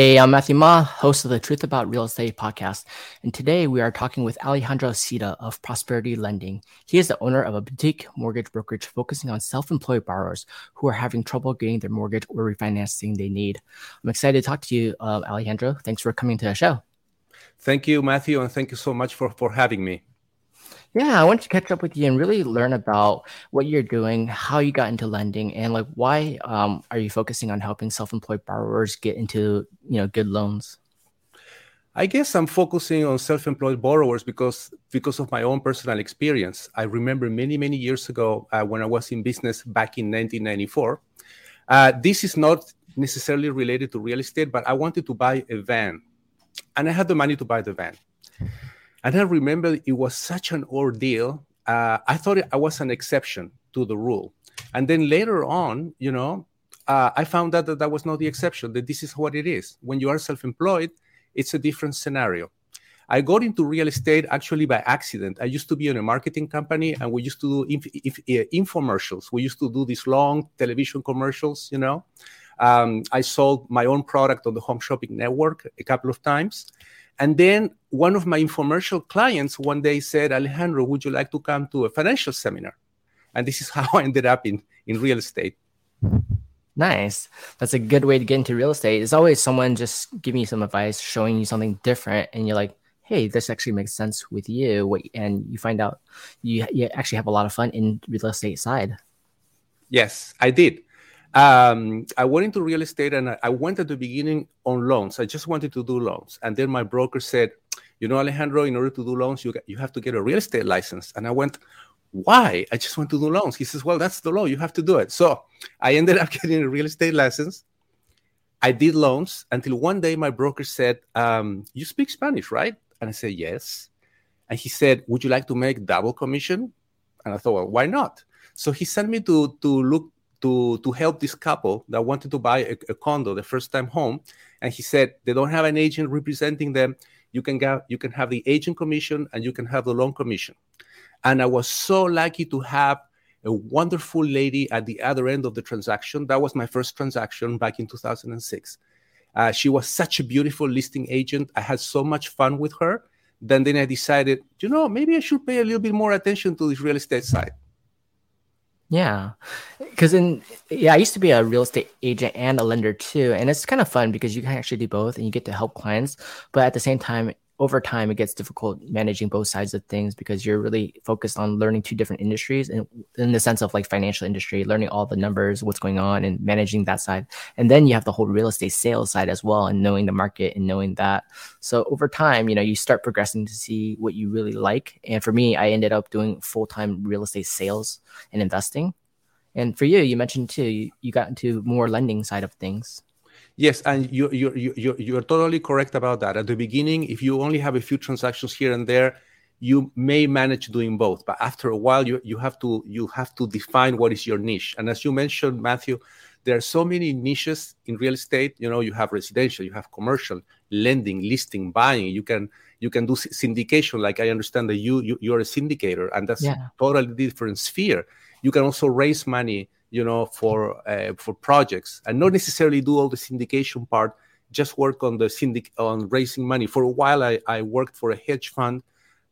Hey, I'm Matthew Ma, host of the Truth About Real Estate podcast. And today we are talking with Alejandro Cita of Prosperity Lending. He is the owner of a boutique mortgage brokerage focusing on self employed borrowers who are having trouble getting their mortgage or refinancing they need. I'm excited to talk to you, uh, Alejandro. Thanks for coming to the show. Thank you, Matthew, and thank you so much for, for having me. Yeah, I wanted to catch up with you and really learn about what you're doing, how you got into lending, and like why um, are you focusing on helping self-employed borrowers get into you know good loans? I guess I'm focusing on self-employed borrowers because because of my own personal experience. I remember many many years ago uh, when I was in business back in 1994. Uh, this is not necessarily related to real estate, but I wanted to buy a van, and I had the money to buy the van. And I remember it was such an ordeal. Uh, I thought I was an exception to the rule. And then later on, you know, uh, I found out that that was not the exception, that this is what it is. When you are self employed, it's a different scenario. I got into real estate actually by accident. I used to be in a marketing company and we used to do inf- inf- uh, infomercials. We used to do these long television commercials, you know. Um, I sold my own product on the Home Shopping Network a couple of times. And then one of my infomercial clients one day said, Alejandro, would you like to come to a financial seminar? And this is how I ended up in, in real estate. Nice. That's a good way to get into real estate. It's always someone just giving you some advice, showing you something different, and you're like, hey, this actually makes sense with you. And you find out you, you actually have a lot of fun in real estate side. Yes, I did um, I went into real estate and I, I went at the beginning on loans. I just wanted to do loans. And then my broker said, you know, Alejandro, in order to do loans, you, you have to get a real estate license. And I went, why? I just want to do loans. He says, well, that's the law. You have to do it. So I ended up getting a real estate license. I did loans until one day my broker said, um, you speak Spanish, right? And I said, yes. And he said, would you like to make double commission? And I thought, well, why not? So he sent me to, to look to to help this couple that wanted to buy a, a, condo the first time home and he said they don't have an agent representing them. You can get you can have the agent commission and you can have the loan commission. And i was so lucky to have a wonderful lady at the other end of the transaction. That was my first transaction back in 2006 uh, she was such a beautiful listing agent. I had so much fun with her. Then then i decided you know maybe i should pay a little bit more attention to this real estate side yeah. Because in, yeah, I used to be a real estate agent and a lender too. And it's kind of fun because you can actually do both and you get to help clients. But at the same time, over time it gets difficult managing both sides of things because you're really focused on learning two different industries and in the sense of like financial industry learning all the numbers what's going on and managing that side. And then you have the whole real estate sales side as well and knowing the market and knowing that. So over time you know you start progressing to see what you really like. And for me i ended up doing full-time real estate sales and investing. And for you you mentioned too you, you got into more lending side of things Yes, and you you you you're totally correct about that. At the beginning, if you only have a few transactions here and there, you may manage doing both. But after a while, you you have to you have to define what is your niche. And as you mentioned, Matthew, there are so many niches in real estate. You know, you have residential, you have commercial, lending, listing, buying. You can you can do syndication. Like I understand that you, you you're a syndicator, and that's yeah. totally different sphere. You can also raise money you know, for uh, for projects, and not necessarily do all the syndication part. Just work on the syndic on raising money. For a while, I, I worked for a hedge fund,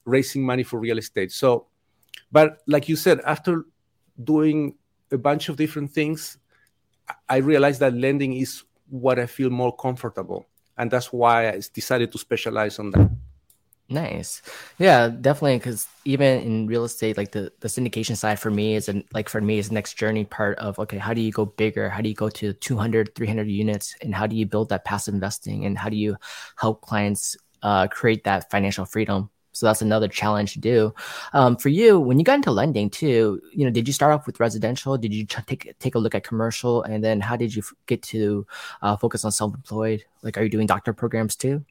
raising money for real estate. So, but like you said, after doing a bunch of different things, I realized that lending is what I feel more comfortable, and that's why I decided to specialize on that. Nice. Yeah, definitely. Because even in real estate, like the, the syndication side for me is an, like for me is the next journey part of, okay, how do you go bigger? How do you go to 200, 300 units? And how do you build that passive investing? And how do you help clients uh, create that financial freedom? So that's another challenge to do. Um, for you, when you got into lending too, you know, did you start off with residential? Did you take take a look at commercial, and then how did you get to uh, focus on self employed? Like, are you doing doctor programs too?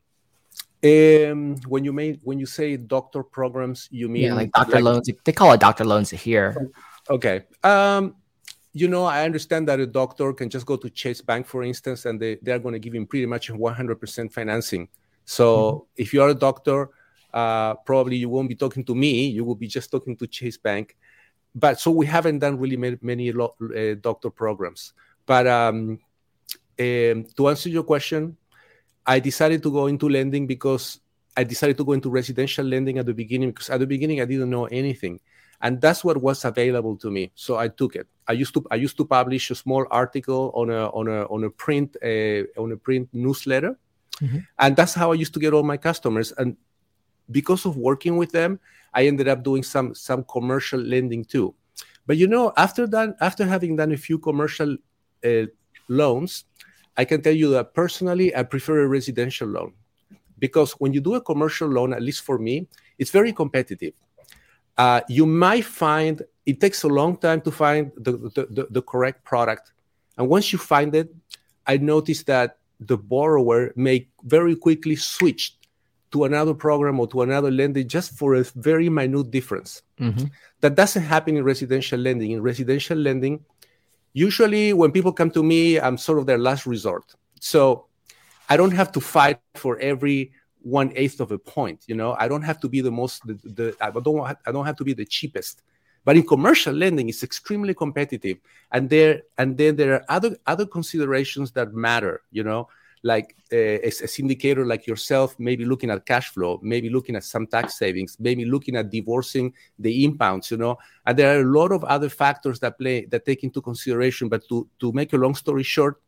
Um, when you mean when you say doctor programs, you mean yeah, like doctor like, loans? They call it doctor loans here. Okay. Um, you know, I understand that a doctor can just go to Chase Bank, for instance, and they, they are going to give him pretty much 100% financing. So mm-hmm. if you are a doctor, uh, probably you won't be talking to me. You will be just talking to Chase Bank. But so we haven't done really many, many uh, doctor programs. But um, um, to answer your question, I decided to go into lending because I decided to go into residential lending at the beginning because at the beginning I didn't know anything, and that's what was available to me. So I took it. I used to I used to publish a small article on a on a on a print uh, on a print newsletter, mm-hmm. and that's how I used to get all my customers. And because of working with them, I ended up doing some some commercial lending too. But you know, after that, after having done a few commercial uh, loans, I can tell you that personally, I prefer a residential loan because when you do a commercial loan, at least for me, it's very competitive. Uh, you might find it takes a long time to find the, the, the, the correct product. And once you find it, I noticed that the borrower may very quickly switch to another program or to another lender just for a very minute difference. Mm-hmm. That doesn't happen in residential lending. In residential lending, usually when people come to me, I'm sort of their last resort. So I don't have to fight for every one eighth of a point. You know, I don't have to be the most. The, the I don't want, I don't have to be the cheapest. But in commercial lending, it's extremely competitive, and there and then there are other other considerations that matter. You know, like eh, a, a syndicator like yourself, maybe looking at cash flow, maybe looking at some tax savings, maybe looking at divorcing the impounds. You know, and there are a lot of other factors that play that take into consideration. But to to make a long story short,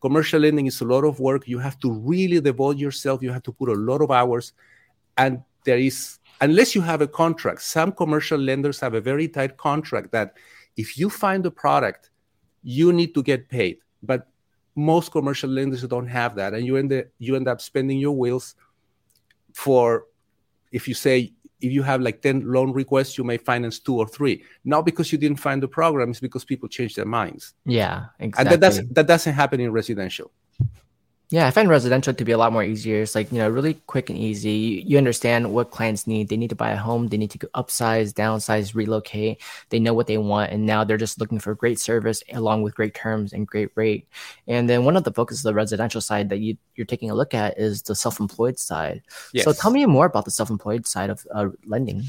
commercial lending is a lot of work. You have to really devote yourself. You have to put a lot of hours. And there is, unless you have a contract, some commercial lenders have a very tight contract that if you find a product, you need to get paid. But most commercial lenders don't have that. And you end, up, you end up spending your wheels for, if you say if you have like 10 loan requests, you may finance two or three. Not because you didn't find the program, it's because people change their minds. Yeah, exactly. And that doesn't, that doesn't happen in residential. Yeah, I find residential to be a lot more easier. It's like, you know, really quick and easy. You understand what clients need. They need to buy a home, they need to upsize, downsize, relocate. They know what they want. And now they're just looking for great service along with great terms and great rate. And then one of the focuses of the residential side that you, you're taking a look at is the self employed side. Yes. So tell me more about the self employed side of uh, lending.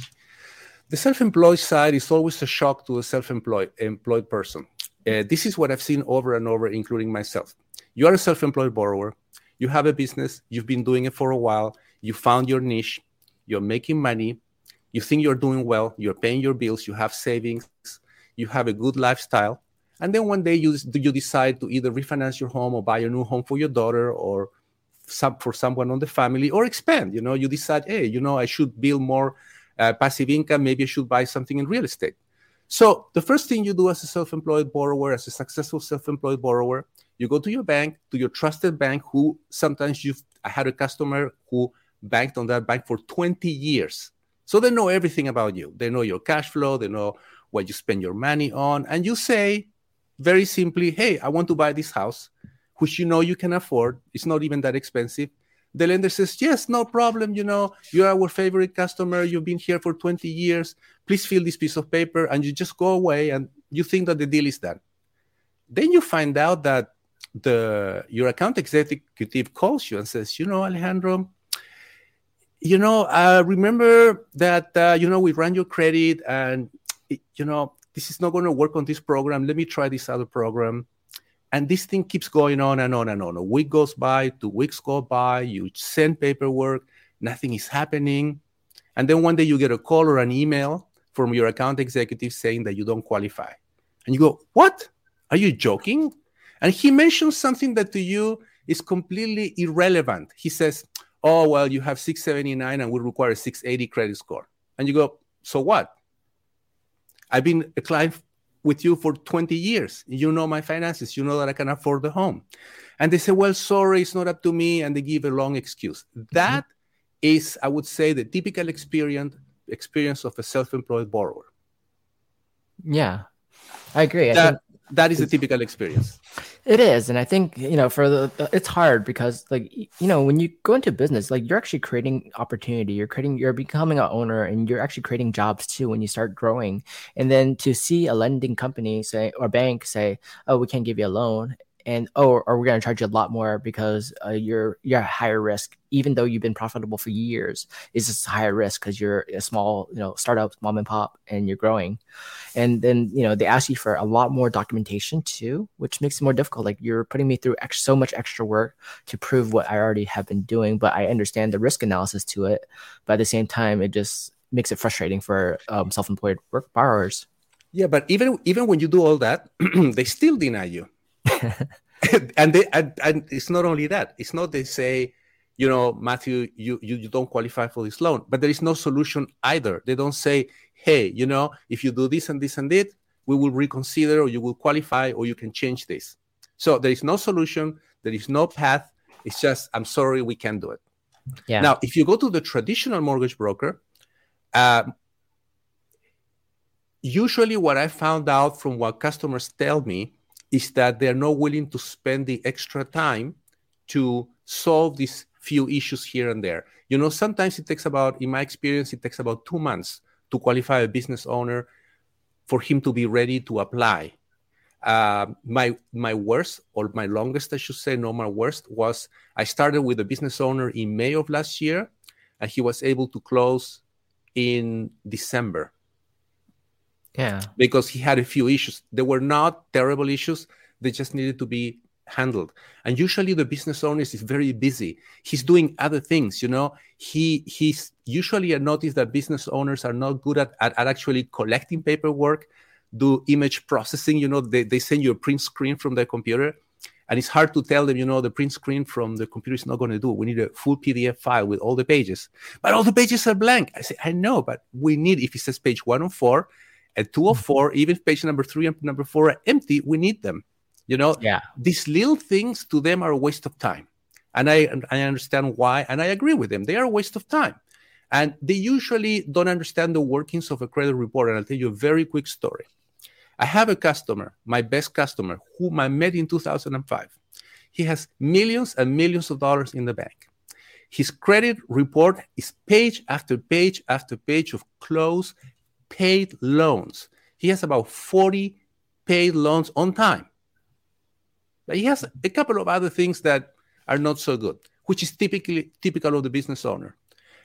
The self employed side is always a shock to a self employed employed person. Uh, this is what I've seen over and over, including myself. You are a self-employed borrower. You have a business. You've been doing it for a while. You found your niche. You're making money. You think you're doing well. You're paying your bills. You have savings. You have a good lifestyle. And then one day you, you decide to either refinance your home or buy a new home for your daughter or some, for someone on the family or expand you know? You decide hey you know i should build more uh, passive income. Maybe i should buy something in real estate so the first thing you do as a self-employed borrower as a successful self-employed borrower you go to your bank, to your trusted bank, who sometimes you've I had a customer who banked on that bank for 20 years. So they know everything about you. They know your cash flow, they know what you spend your money on. And you say very simply, Hey, I want to buy this house, which you know you can afford. It's not even that expensive. The lender says, Yes, no problem. You know, you're our favorite customer. You've been here for 20 years. Please fill this piece of paper. And you just go away and you think that the deal is done. Then you find out that the your account executive calls you and says, you know, Alejandro, you know, uh, remember that uh, you know we ran your credit, and it, you know this is not going to work on this program. Let me try this other program, and this thing keeps going on and on and on. A week goes by, two weeks go by. You send paperwork, nothing is happening, and then one day you get a call or an email from your account executive saying that you don't qualify, and you go, "What? Are you joking?" And he mentions something that to you is completely irrelevant. He says, Oh, well, you have 679 and we require a 680 credit score. And you go, So what? I've been a client with you for 20 years. You know my finances. You know that I can afford the home. And they say, Well, sorry, it's not up to me. And they give a long excuse. Mm-hmm. That mm-hmm. is, I would say, the typical experience experience of a self-employed borrower. Yeah, I agree. That, I think that is a typical experience. It is, and I think you know for the, it's hard because like you know when you go into business, like you're actually creating opportunity. You're creating, you're becoming an owner, and you're actually creating jobs too when you start growing. And then to see a lending company say or bank say, "Oh, we can't give you a loan," and oh, or we're going to charge you a lot more because uh, you're you're at higher risk, even though you've been profitable for years. It's just higher risk because you're a small, you know, startup, mom and pop, and you're growing. And then you know they ask you for a lot more documentation too, which makes it more difficult. Like you're putting me through ex- so much extra work to prove what I already have been doing, but I understand the risk analysis to it. But at the same time, it just makes it frustrating for um, self-employed work borrowers. Yeah, but even even when you do all that, they still deny you. and they and, and, it's not only that. It's not they say, you know, Matthew, you, you you don't qualify for this loan, but there is no solution either. They don't say, hey, you know, if you do this and this and that, we will reconsider, or you will qualify, or you can change this. So there is no solution. There is no path. It's just, I'm sorry, we can't do it. Yeah. Now, if you go to the traditional mortgage broker, uh, usually what I found out from what customers tell me is that they're not willing to spend the extra time to solve these few issues here and there. You know, sometimes it takes about, in my experience, it takes about two months to qualify a business owner for him to be ready to apply. Uh, my my worst or my longest, I should say, no, my worst was I started with a business owner in May of last year, and he was able to close in December. Yeah. Because he had a few issues. They were not terrible issues. They just needed to be handled. And usually the business owner is very busy. He's doing other things, you know. He he's usually I notice that business owners are not good at, at, at actually collecting paperwork, do image processing, you know, they, they send you a print screen from their computer. And it's hard to tell them, you know, the print screen from the computer is not going to do. We need a full PDF file with all the pages. But all the pages are blank. I say, I know, but we need, if it says page one or four, at 204, mm-hmm. even if page number three and number four are empty, we need them. You know, yeah. These little things to them are a waste of time. And I, I understand why, and I agree with them. They are a waste of time. And they usually don't understand the workings of a credit report. And I'll tell you a very quick story. I have a customer, my best customer, whom I met in 2005. He has millions and millions of dollars in the bank. His credit report is page after page after page of closed paid loans. He has about 40 paid loans on time. But he has a couple of other things that are not so good, which is typically typical of the business owner.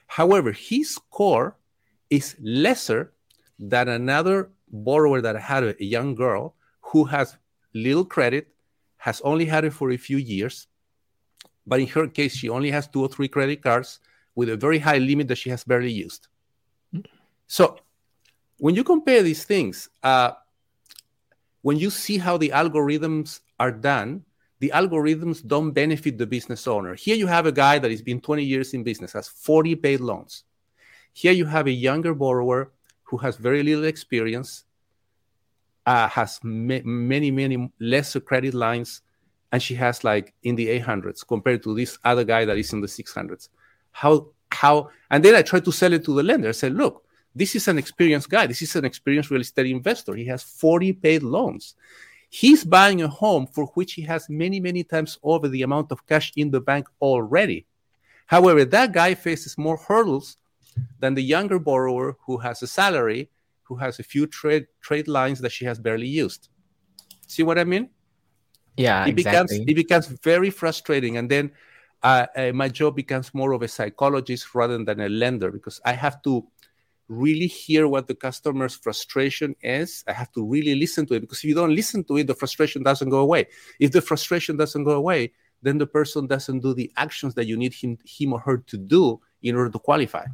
However, his score is lesser than another borrower that had a, young girl who has little credit, has only had it for a few years, but in her case, she only has two or three credit cards with a very high limit that she has barely used. So when you compare these things, uh, when you see how the algorithms are done, the algorithms don't benefit the business owner. Here you have a guy that has been 20 years in business, has 40 paid loans. Here you have a younger borrower who has very little experience, uh, has ma- many, many lesser credit lines, and she has like in the 800s compared to this other guy that is in the 600s. How, how, and then I try to sell it to the lender. I said, look, this is an experienced guy. This is an experienced real estate investor. He has 40 paid loans. He's buying a home for which he has many, many times over the amount of cash in the bank already. However, that guy faces more hurdles than the younger borrower who has a salary, who has a few trade trade lines that she has barely used. See what I mean? Yeah, it exactly. becomes it becomes very frustrating, and then uh, uh, my job becomes more of a psychologist rather than a lender because I have to really hear what the customer's frustration is. I have to really listen to it because if you don't listen to it, the frustration doesn't go away. If the frustration doesn't go away, then the person doesn't do the actions that you need him, him or her to do in order to qualify.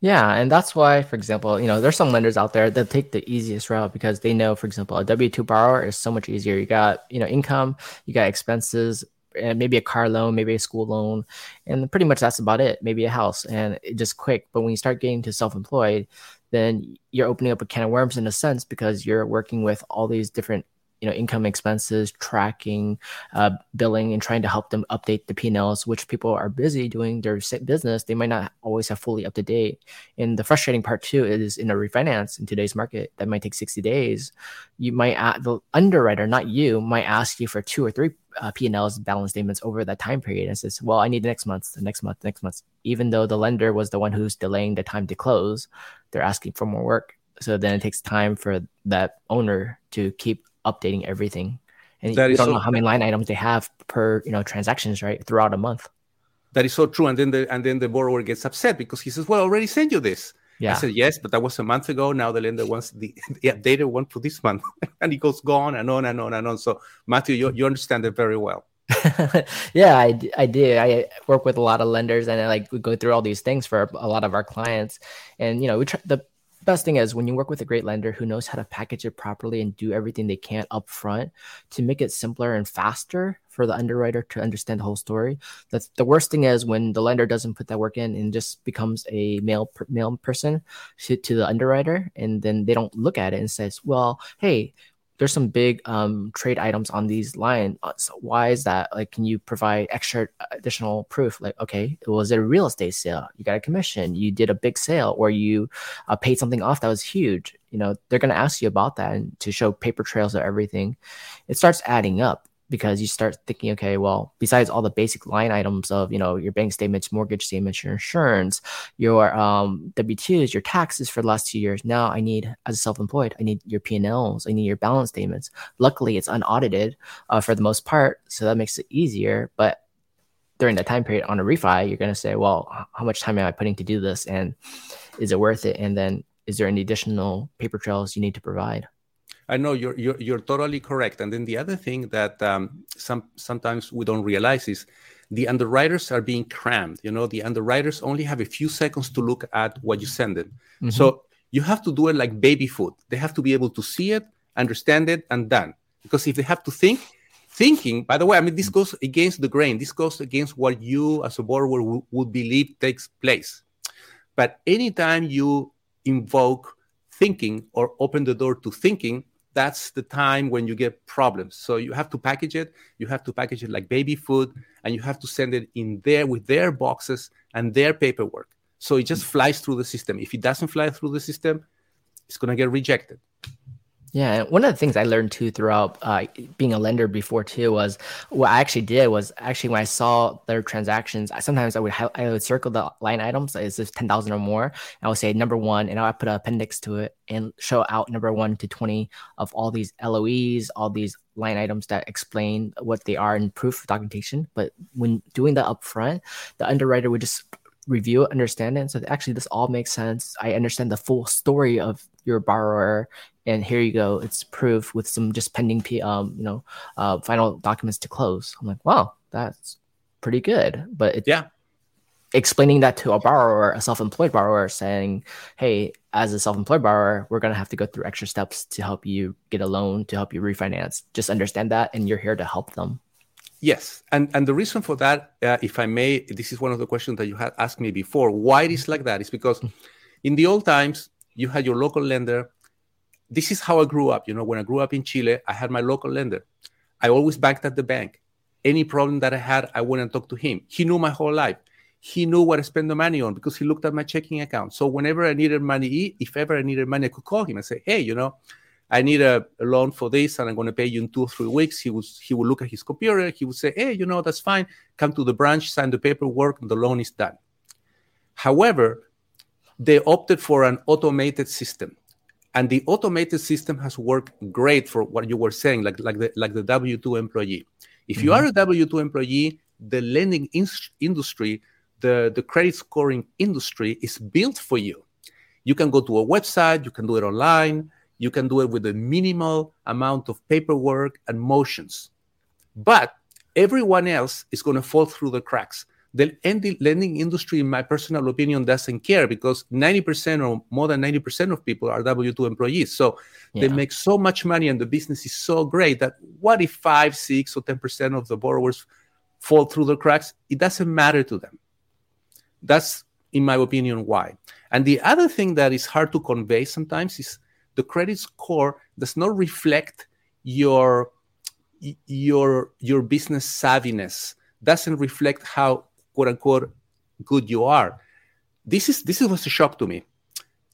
Yeah, and that's why, for example, you know, there's some lenders out there that take the easiest route because they know, for example, a W two borrower is so much easier. You got, you know, income, you got expenses, maybe a car loan, maybe a school loan, and pretty much that's about it. Maybe a house, and just quick. But when you start getting to self-employed, then you're opening up a can of worms in a sense because you're working with all these different you know income expenses tracking uh, billing and trying to help them update the p&l's which people are busy doing their business they might not always have fully up to date. And the frustrating part too is in a refinance in today's market that might take 60 days you might add, the underwriter not you might ask you for two or three uh, p&l's balance statements over that time period and says well i need the next month the next month the next month. Even though the lender was the one who's delaying the time to close they're asking for more work. So then it takes time for that owner to keep updating everything and that you don't so, know how many line items they have per you know transactions right throughout a month. That is so true, and then the and then the borrower gets upset because he says, "Well, I already sent you this." Yeah. I said, yes, but that was a month ago. Now the lender wants the, the updated one for this month. and it goes on and on and on and on. So, Matthew, you, you understand it very well. yeah, I, I do. I work with a lot of lenders and I like we go through all these things for a lot of our clients. And, you know, we try the best thing is when you work with a great lender who knows how to package it properly and do everything they can up front to make it simpler and faster for the underwriter to understand the whole story. That's the worst thing is when the lender doesn't put that work in and just becomes a male male person to, to the underwriter, and then they don't look at it and says, "Well, hey, there's some big um, trade items on these lines. Uh, so why is that? Like, can you provide extra additional proof? Like, okay, was it a real estate sale? You got a commission, you did a big sale, or you uh, paid something off that was huge. You know, they're going to ask you about that and to show paper trails of everything. It starts adding up because you start thinking, okay, well, besides all the basic line items of, you know, your bank statements, mortgage statements, your insurance, your um, W-2s, your taxes for the last two years. Now I need, as a self-employed, I need your P&Ls, I need your balance statements. Luckily, it's unaudited uh, for the most part, so that makes it easier. But during that time period on a refi, you're going to say, well, how much time am I putting to do this? And is it worth it? And then is there any additional paper trails you need to provide? I know you're, you're, you're totally correct. And then the other thing that um, some sometimes we don't realize is the underwriters are being crammed. You know, the underwriters only have a few seconds to look at what you send them. Mm-hmm. So you have to do it like baby food. They have to be able to see it, understand it, and done. Because if they have to think, thinking, by the way, I mean, this goes against the grain. This goes against what you as a borrower w- would believe takes place. But anytime you invoke thinking or open the door to thinking, that's the time when you get problems. So you have to package it. You have to package it like baby food, and you have to send it in there with their boxes and their paperwork. So it just flies through the system. If it doesn't fly through the system, it's going to get rejected. Yeah, and one of the things I learned too throughout uh, being a lender before too was what I actually did was actually when I saw their transactions, I, sometimes I would I would circle the line items is this ten thousand or more. I would say number one, and I put an appendix to it and show out number one to twenty of all these LOEs, all these line items that explain what they are in proof documentation. But when doing that upfront, the underwriter would just review it, understand it. So actually, this all makes sense. I understand the full story of your borrower, and here you go. It's proof with some just pending, um, you know, uh, final documents to close. I'm like, wow, that's pretty good. But it, yeah, explaining that to a borrower, a self-employed borrower, saying, "Hey, as a self-employed borrower, we're gonna have to go through extra steps to help you get a loan, to help you refinance. Just understand that, and you're here to help them." Yes, and and the reason for that, uh, if I may, this is one of the questions that you had asked me before. Why it is like that? Is because in the old times you had your local lender. This is how I grew up. You know, when I grew up in Chile, I had my local lender. I always banked at the bank. Any problem that I had, I went and talked to him. He knew my whole life. He knew what I spent the money on because he looked at my checking account. So whenever I needed money, if ever I needed money, I could call him and say, "Hey, you know, I need a, a, loan for this and I'm going to pay you in two or three weeks. He was he would look at his computer. He would say, hey, you know, that's fine. Come to the branch, sign the paperwork, and the loan is done. However, they opted for an automated system. And the automated system has worked great for what you were saying, like, like the like the W2 employee. If mm-hmm. you are a W2 employee, the lending in- industry, the, the credit scoring industry is built for you. You can go to a website, you can do it online you can do it with a minimal amount of paperwork and motions. But everyone else is going to fall through the cracks. The lending industry, in my personal opinion, doesn't care because 90% or more than 90% of people are W 2 employees. So yeah. they make so much money and the business is so great that what if 5, 6, or 10% of the borrowers fall through the cracks? It doesn't matter to them. That's, in my opinion, why. And the other thing that is hard to convey sometimes is the credit score does not reflect your your your business savviness doesn't reflect how quote unquote good you are. This is this was a shock to me.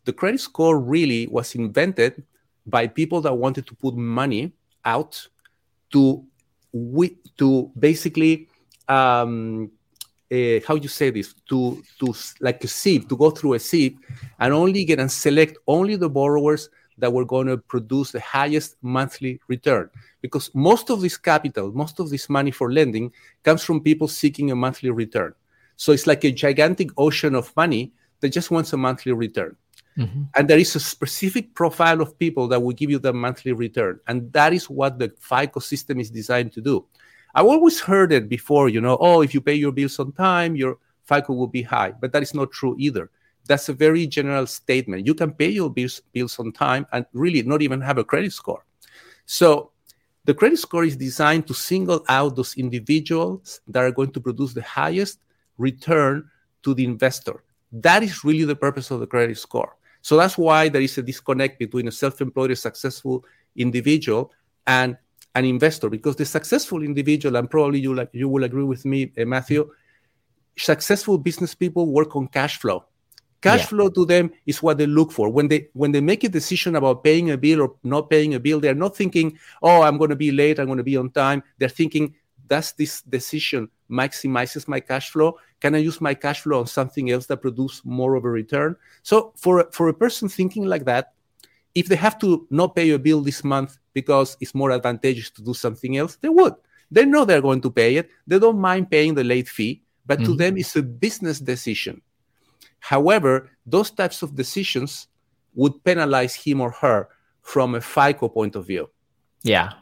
The credit score really was invented by people that wanted to put money out to to basically um, uh, how you say this? To to like a sieve to go through a sieve and only get and select only the borrowers that were going to produce the highest monthly return because most of this capital, most of this money for lending comes from people seeking a monthly return. So it's like a gigantic ocean of money that just wants a monthly return. Mm-hmm. And there is a specific profile of people that will give you the monthly return. And that is what the FICO system is designed to do. I've always heard it before, you know, oh, if you pay your bills on time, your FICO will be high. But that is not true either. That's a very general statement. You can pay your bills, bills on time and really not even have a credit score. So the credit score is designed to single out those individuals that are going to produce the highest return to the investor. That is really the purpose of the credit score. So that's why there is a disconnect between a self-employed, successful individual, and an investor. Because the successful individual, and probably you like you will agree with me, uh, Matthew, successful business people work on cash flow. Cash yeah. flow to them is what they look for. When they when they make a decision about paying a bill or not paying a bill, they're not thinking, "Oh, I'm going to be late. I'm going to be on time." They're thinking, "Does this decision maximizes my cash flow? Can I use my cash flow on something else that produce more of a return? So for for a person thinking like that, if they have to not pay a bill this month because it's more advantageous to do something else, they would. They know they're going to pay it. They don't mind paying the late fee, but mm-hmm. to them it's a business decision. However, those types of decisions would penalize him or her from a FICO point of view. Yeah,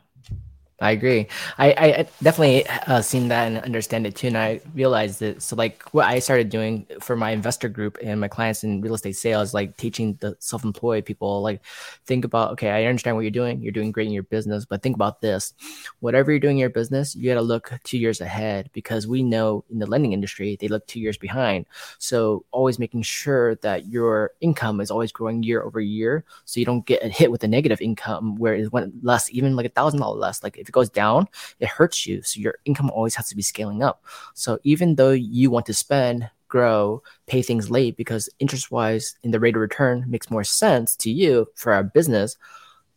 I agree. I, I definitely uh, seen that and understand it too. And I realized that. So, like, what I started doing for my investor group and my clients in real estate sales, like teaching the self employed people, like, think about, okay, I understand what you're doing. You're doing great in your business, but think about this. Whatever you're doing in your business, you got to look two years ahead because we know in the lending industry, they look two years behind. So, always making sure that your income is always growing year over year. So, you don't get hit with a negative income where it went less, even like a thousand dollars less. Like, if it goes down, it hurts you. So your income always has to be scaling up. So even though you want to spend, grow, pay things late because interest wise in the rate of return makes more sense to you for our business,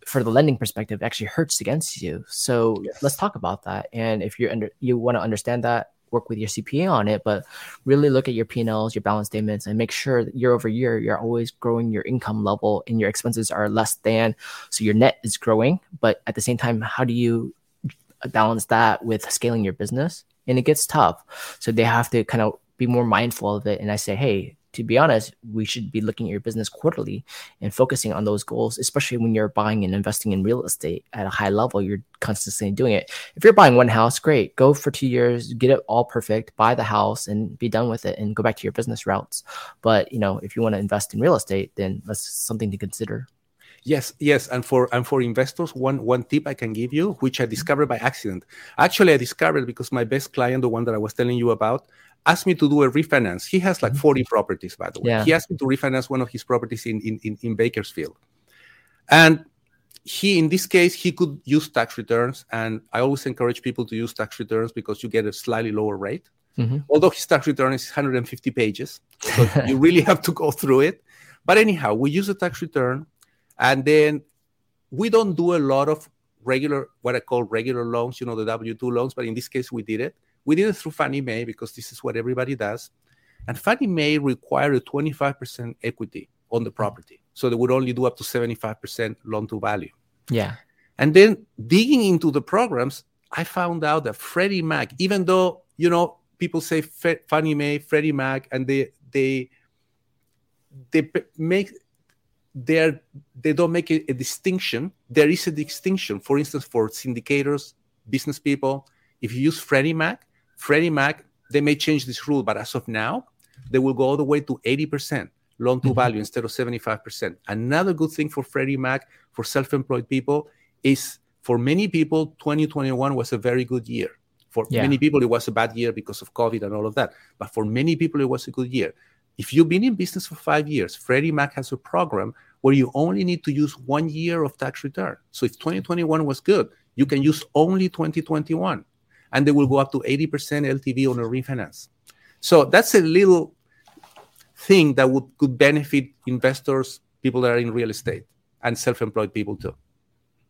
for the lending perspective, actually hurts against you. So yes. let's talk about that. And if you're under you want to understand that, work with your CPA on it, but really look at your P&Ls, your balance statements, and make sure that year over year you're always growing your income level and your expenses are less than. So your net is growing, but at the same time, how do you balance that with scaling your business and it gets tough. So they have to kind of be more mindful of it. And i say hey to be honest we should be looking at your business quarterly and focusing on those goals especially when you're buying and investing in real estate at a high level. You're constantly doing it. If you're buying one house great. Go for two years get it all perfect buy the house and be done with it and go back to your business routes. But you know if you want to invest in real estate then that's something to consider Yes, yes, and for and for investors, one one tip I can give you, which I discovered by accident. Actually, I discovered because my best client, the one that I was telling you about, asked me to do a refinance. He has like mm-hmm. 40 properties, by the way. Yeah. He asked me to refinance one of his properties in, in, in, in Bakersfield. And he in this case he could use tax returns and i always encourage people to use tax returns because you get a slightly lower rate mm-hmm. although his tax return is 150 pages so you really have to go through it but anyhow we use a tax return and then we don't do a lot of regular, what I call regular loans, you know, the W 2 loans, but in this case, we did it. We did it through Fannie Mae because this is what everybody does. And Fannie Mae required a 25% equity on the property. So they would only do up to 75% loan to value. Yeah. And then digging into the programs, I found out that Freddie Mac, even though, you know, people say Fannie Mae, Freddie Mac, and they, they, they make they're they don't make a, a, distinction. There is a distinction. For instance, for syndicators, business people, if you use Freddie Mac, Freddie Mac, they may change this rule, but as of now, they will go all the way to 80% loan to mm-hmm. value instead of 75%. Another good thing for Freddie Mac for self-employed people is for many people, 2021 was a very good year. For yeah. many people, it was a bad year because of COVID and all of that. But for many people, it was a good year. If you've been in business for five years, Freddie Mac has a program where you only need to use one year of tax return. So if 2021 was good, you can use only 2021, and they will go up to 80% LTV on a refinance. So that's a little thing that would could benefit investors, people that are in real estate, and self-employed people too.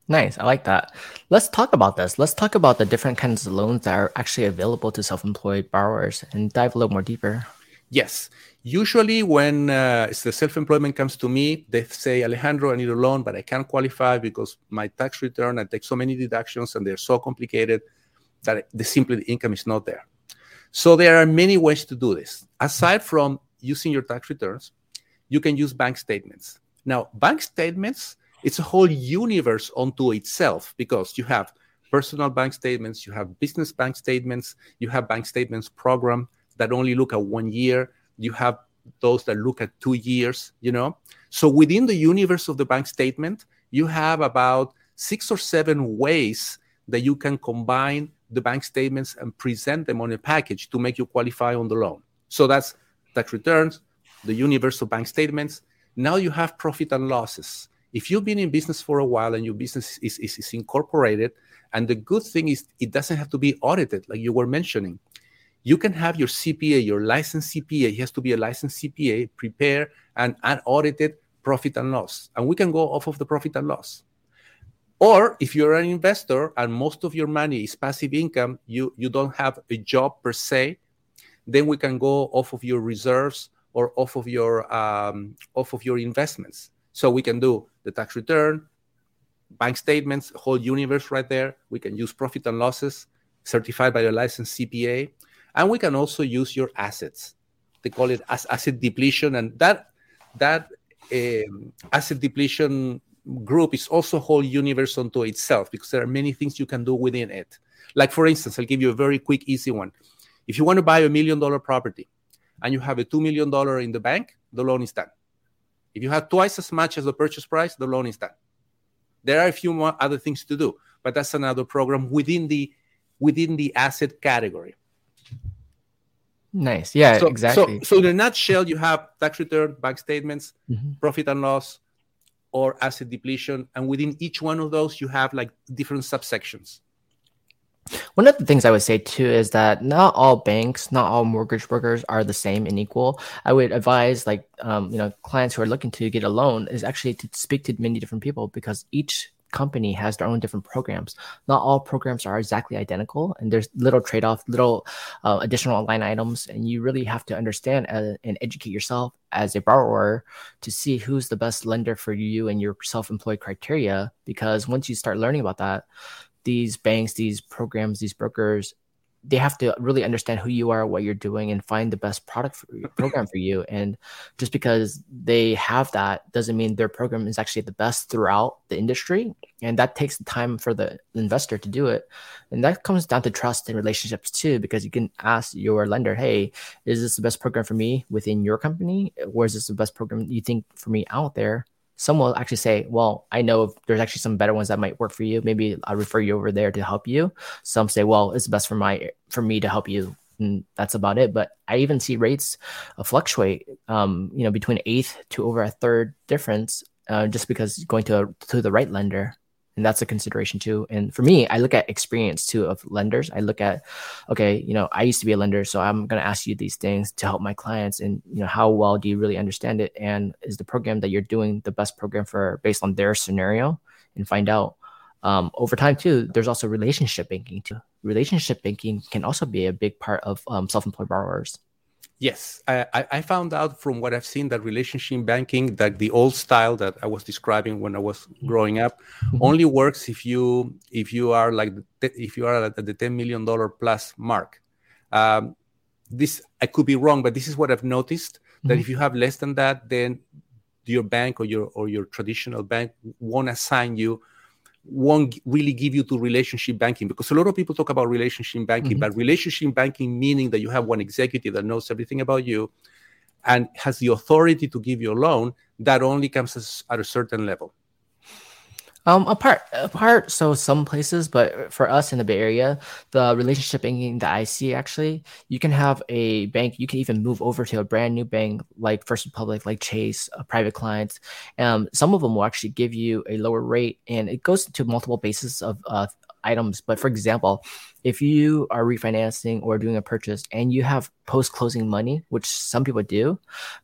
Nice. I like that. Let's talk about this. Let's talk about the different kinds of loans that are actually available to self employed borrowers and dive a little more deeper. Yes. Usually, when uh, the self-employment comes to me, they say, Alejandro, I need a loan, but I can't qualify because my tax return, I take so many deductions and they're so complicated that the simply the income is not there. So there are many ways to do this. Aside from using your tax returns, you can use bank statements. Now, bank statements, it's a whole universe unto itself because you have personal bank statements, you have business bank statements, you have bank statements program that only look at one year, you have those that look at two years, you know. So within the universe of the bank statement, you have about six or seven ways that you can combine the bank statements and present them on a package to make you qualify on the loan. So that's tax returns, the universe of bank statements. Now you have profit and losses. If you've been in business for a while and your business is, is, is incorporated, and the good thing is it doesn't have to be audited, like you were mentioning. You can have your CPA, your licensed CPA, he has to be a licensed CPA, prepare an unaudited profit and loss. And we can go off of the profit and loss. Or if you're an investor and most of your money is passive income, you, you don't have a job per se, then we can go off of your reserves or off of your um, off of your investments. So we can do the tax return, bank statements, whole universe right there. We can use profit and losses certified by a licensed CPA, and we can also use your assets. They call it as asset depletion, and that that um, asset depletion group is also a whole universe unto itself because there are many things you can do within it. Like for instance, I'll give you a very quick, easy one. If you want to buy a million dollar property and you have a two million dollar in the bank, the loan is done. If you have twice as much as the purchase price, the loan is done. There are a few more other things to do, but that's another program within the within the asset category. Nice. Yeah, so, exactly. So, so in a nutshell, you have tax return, bank statements, mm-hmm. profit and loss, or asset depletion, and within each one of those, you have like different subsections. One of the things I would say too is that not all banks, not all mortgage brokers are the same and equal. I would advise like um, you know clients who are looking to get a loan is actually to speak to many different people because each company has their own different programs. Not all programs are exactly identical, and there's little trade-off, little uh, additional line items, and you really have to understand uh, and educate yourself as a borrower to see who's the best lender for you and your self-employed criteria. Because once you start learning about that, these banks, these programs, these brokers, they have to really understand who you are, what you're doing, and find the best product for program for you. And just because they have that doesn't mean their program is actually the best throughout the industry. And that takes time for the investor to do it. And that comes down to trust and relationships too, because you can ask your lender, hey, is this the best program for me within your company? Or is this the best program you think for me out there? Some will actually say, well, I know there's actually some better ones that might work for you. Maybe I'll refer you over there to help you. Some say, well, it's best for my for me to help you. And that's about it. But I even see rates uh, fluctuate, um, you know, between eighth to over a third difference, uh, just because going to a, to the right lender and that's a consideration too. And for me, I look at experience too of lenders. I look at, okay, you know, I used to be a lender, so I'm going to ask you these things to help my clients, and you know, how well do you really understand it, and is the program that you're doing the best program for based on their scenario, and find out. Um, over time too, there's also relationship banking too. Relationship banking can also be a big part of um, self-employed borrowers. Yes, I, I, found out from what I've seen that relationship banking, that the old style that I was describing when I was growing up, mm-hmm. only works if you if you are like if you are at the ten million dollar plus mark. Um, this I could be wrong, but this is what I've noticed that mm-hmm. if you have less than that, then your bank or your or your traditional bank won't assign you won't really give you to relationship banking because a lot of people talk about relationship banking, mm-hmm. but relationship banking meaning that you have one executive that knows everything about you and has the authority to give you a loan that only comes at a certain level. Um, apart, apart. So some places, but for us in the Bay Area, the relationship banking that I see actually, you can have a bank. You can even move over to a brand new bank like First Republic, like Chase, uh, private clients. Um, some of them will actually give you a lower rate, and it goes to multiple bases of uh, items. But for example, if you are refinancing or doing a purchase and you have post closing money, which some people do,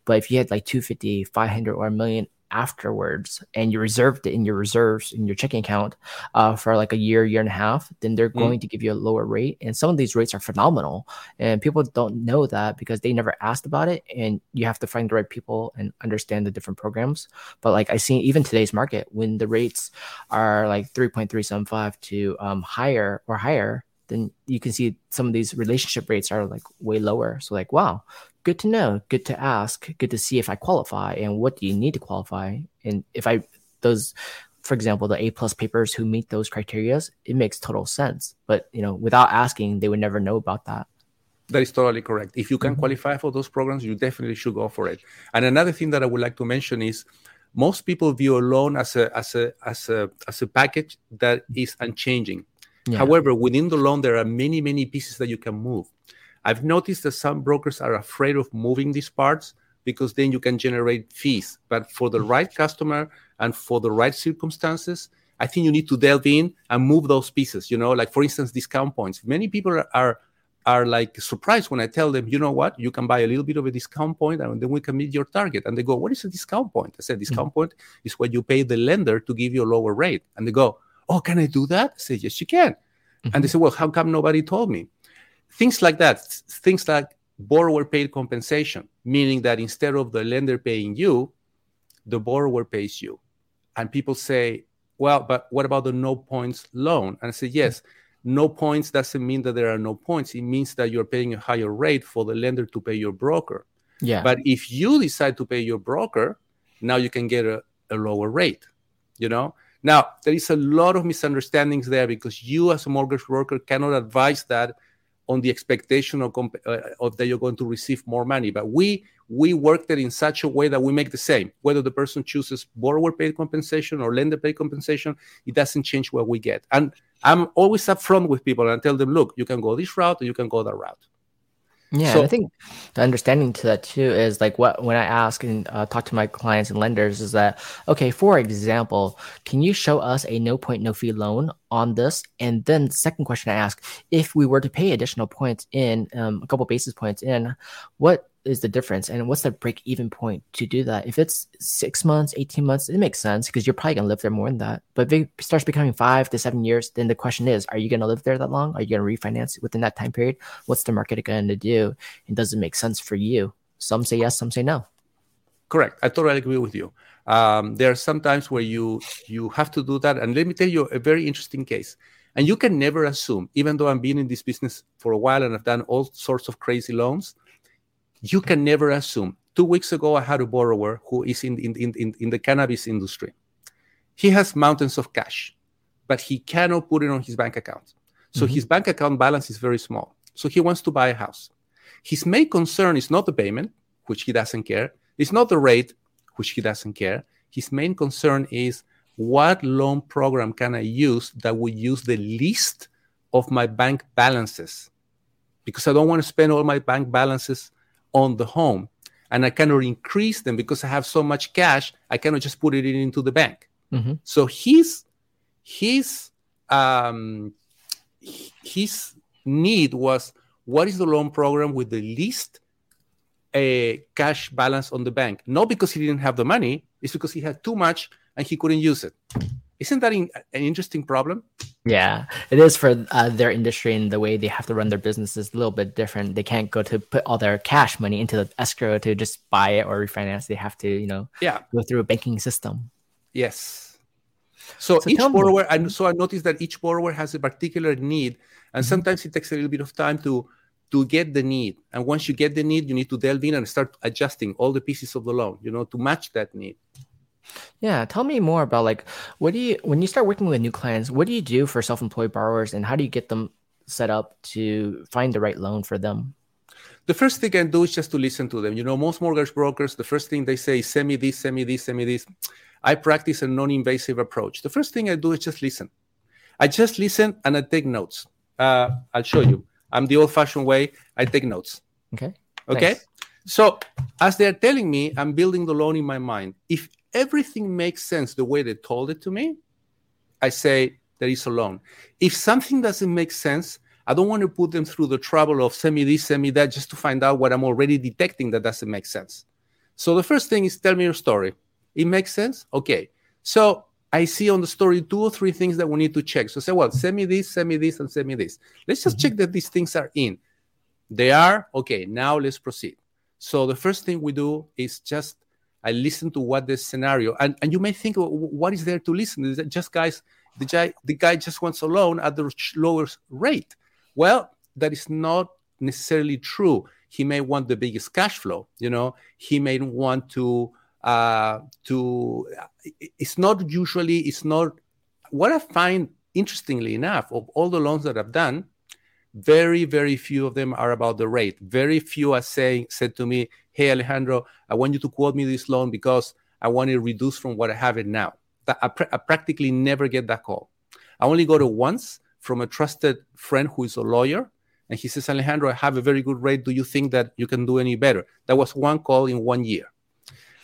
but if you had like 250, 500 or a million afterwards and you reserved it in your reserves in your checking account uh, for like a year, year and a half, then they're mm. going to give you a lower rate. And some of these rates are phenomenal. And people don't know that because they never asked about it. And you have to find the right people and understand the different programs. But like I see even today's market, when the rates are like 3.375 to um, higher or higher, then you can see some of these relationship rates are like way lower. So like, wow, good to know, good to ask, good to see if I qualify and what do you need to qualify. And if I those for example, the A plus papers who meet those criterias, it makes total sense. But you know, without asking, they would never know about that. That is totally correct. If you can mm-hmm. qualify for those programs, you definitely should go for it. And another thing that I would like to mention is most people view a loan as a as a as a as a package that is unchanging. Yeah. However, within the loan, there are many, many pieces that you can move. I've noticed that some brokers are afraid of moving these parts because then you can generate fees. But for the right customer and for the right circumstances, I think you need to delve in and move those pieces. You know, like for instance, discount points. Many people are, are like surprised when I tell them, you know what, you can buy a little bit of a discount point and then we can meet your target. And they go, what is a discount point? I said, discount mm-hmm. point is what you pay the lender to give you a lower rate. And they go, oh, can I do that? I say, yes, you can. Mm-hmm. And they say, well, how come nobody told me? Things like that, things like borrower paid compensation, meaning that instead of the lender paying you, the borrower pays you. And people say, well, but what about the no points loan? And I say, yes, no points doesn't mean that there are no points. It means that you're paying a higher rate for the lender to pay your broker. Yeah. But if you decide to pay your broker, now you can get a, a lower rate, you know? Now, there is a lot of misunderstandings there because you, as a mortgage broker, cannot advise that on the expectation of, uh, of, that you're going to receive more money. But we we work it in such a way that we make the same. Whether the person chooses borrower paid compensation or lender paid compensation, it doesn't change what we get. And I'm always upfront with people and I tell them, look, you can go this route or you can go that route. Yeah, so, I think the understanding to that too is like what when I ask and uh, talk to my clients and lenders is that okay, for example, can you show us a no point no fee loan on this? And then the second question I ask, if we were to pay additional points in um, a couple basis points in, what is the difference and what's the break even point to do that? If it's six months 18 months it makes sense because you're probably going to live there more than that. But if it starts becoming five to seven years then the question is are you going to live there that long? Are you going to refinance within that time period? What's the market going to do? And does it make sense for you? Some say yes some say no. Correct. I totally agree with you. Um, there are some times where you you have to do that and let me tell you a very interesting case. And you can never assume even though i've been in this business for a while and i've done all sorts of crazy loans you can never assume. Two weeks ago, I had a borrower who is in, in, in, in the cannabis industry. He has mountains of cash, but he cannot put it on his bank account. So mm-hmm. his bank account balance is very small. So he wants to buy a house. His main concern is not the payment, which he doesn't care. It's not the rate, which he doesn't care. His main concern is what loan program can I use that will use the least of my bank balances? Because I don't want to spend all my bank balances on the home and I cannot increase them because I have so much cash. I cannot just put it in, into the bank. Mm-hmm. So his his um, his need was what is the loan program with the least uh, cash balance on the bank? Not because he didn't have the money, it's because he had too much and he couldn't use it. Isn't that in, an interesting problem? Yeah, it is for uh, their industry and the way they have to run their business is a little bit different. They can't go to put all their cash money into the escrow to just buy it or refinance. They have to, you know, yeah, go through a banking system. Yes. So, so each borrower, and so I noticed that each borrower has a particular need, and mm-hmm. sometimes it takes a little bit of time to to get the need. And once you get the need, you need to delve in and start adjusting all the pieces of the loan, you know, to match that need. Yeah, tell me more about like what do you when you start working with new clients, what do you do for self-employed borrowers and how do you get them set up to find the right loan for them? The first thing I do is just to listen to them. You know, most mortgage brokers, the first thing they say is send me this, send me this, send me this. I practice a non-invasive approach. The first thing I do is just listen. I just listen and I take notes. Uh, I'll show you. I'm the old-fashioned way. I take notes. Okay. Okay. Nice. So as they're telling me, I'm building the loan in my mind. If everything makes sense the way they told it to me, I say there is a loan. If something doesn't make sense, I don't want to put them through the trouble of send me this, send me that, just to find out what I'm already detecting that doesn't make sense. So the first thing is tell me your story. It makes sense? Okay. So I see on the story two or three things that we need to check. So say, well, send me this, send me this, and send me this. Let's just mm-hmm. check that these things are in. They are okay. Now let's proceed. So the first thing we do is just I listen to what the scenario and, and you may think what is there to listen? Is it just guys the guy the guy just wants a loan at the lowest rate? Well, that is not necessarily true. He may want the biggest cash flow. You know, he may want to uh, to. It's not usually. It's not what I find interestingly enough of all the loans that I've done. Very, very few of them are about the rate. Very few are saying said to me, "Hey, Alejandro, I want you to quote me this loan because I want it reduced from what I have it now." I, I practically never get that call. I only got it once from a trusted friend who is a lawyer and he says, Alejandro, I have a very good rate. Do you think that you can do any better? That was one call in one year.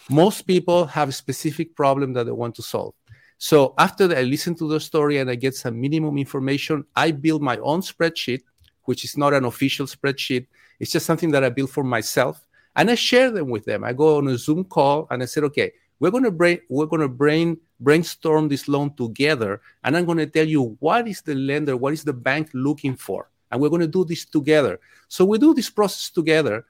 Most people have a specific problem that they want to solve. So after I listen to the story and I get some minimum information. I build my own spreadsheet, which is not an official spreadsheet. It's just something that I build for myself. And I share them with them. I go on a Zoom call and I said, okay, we're to brain, we're to brain, brainstorm this loan together. And I'm to tell you what is the lender, what is the bank looking for and we're to do this together. So we do this process together.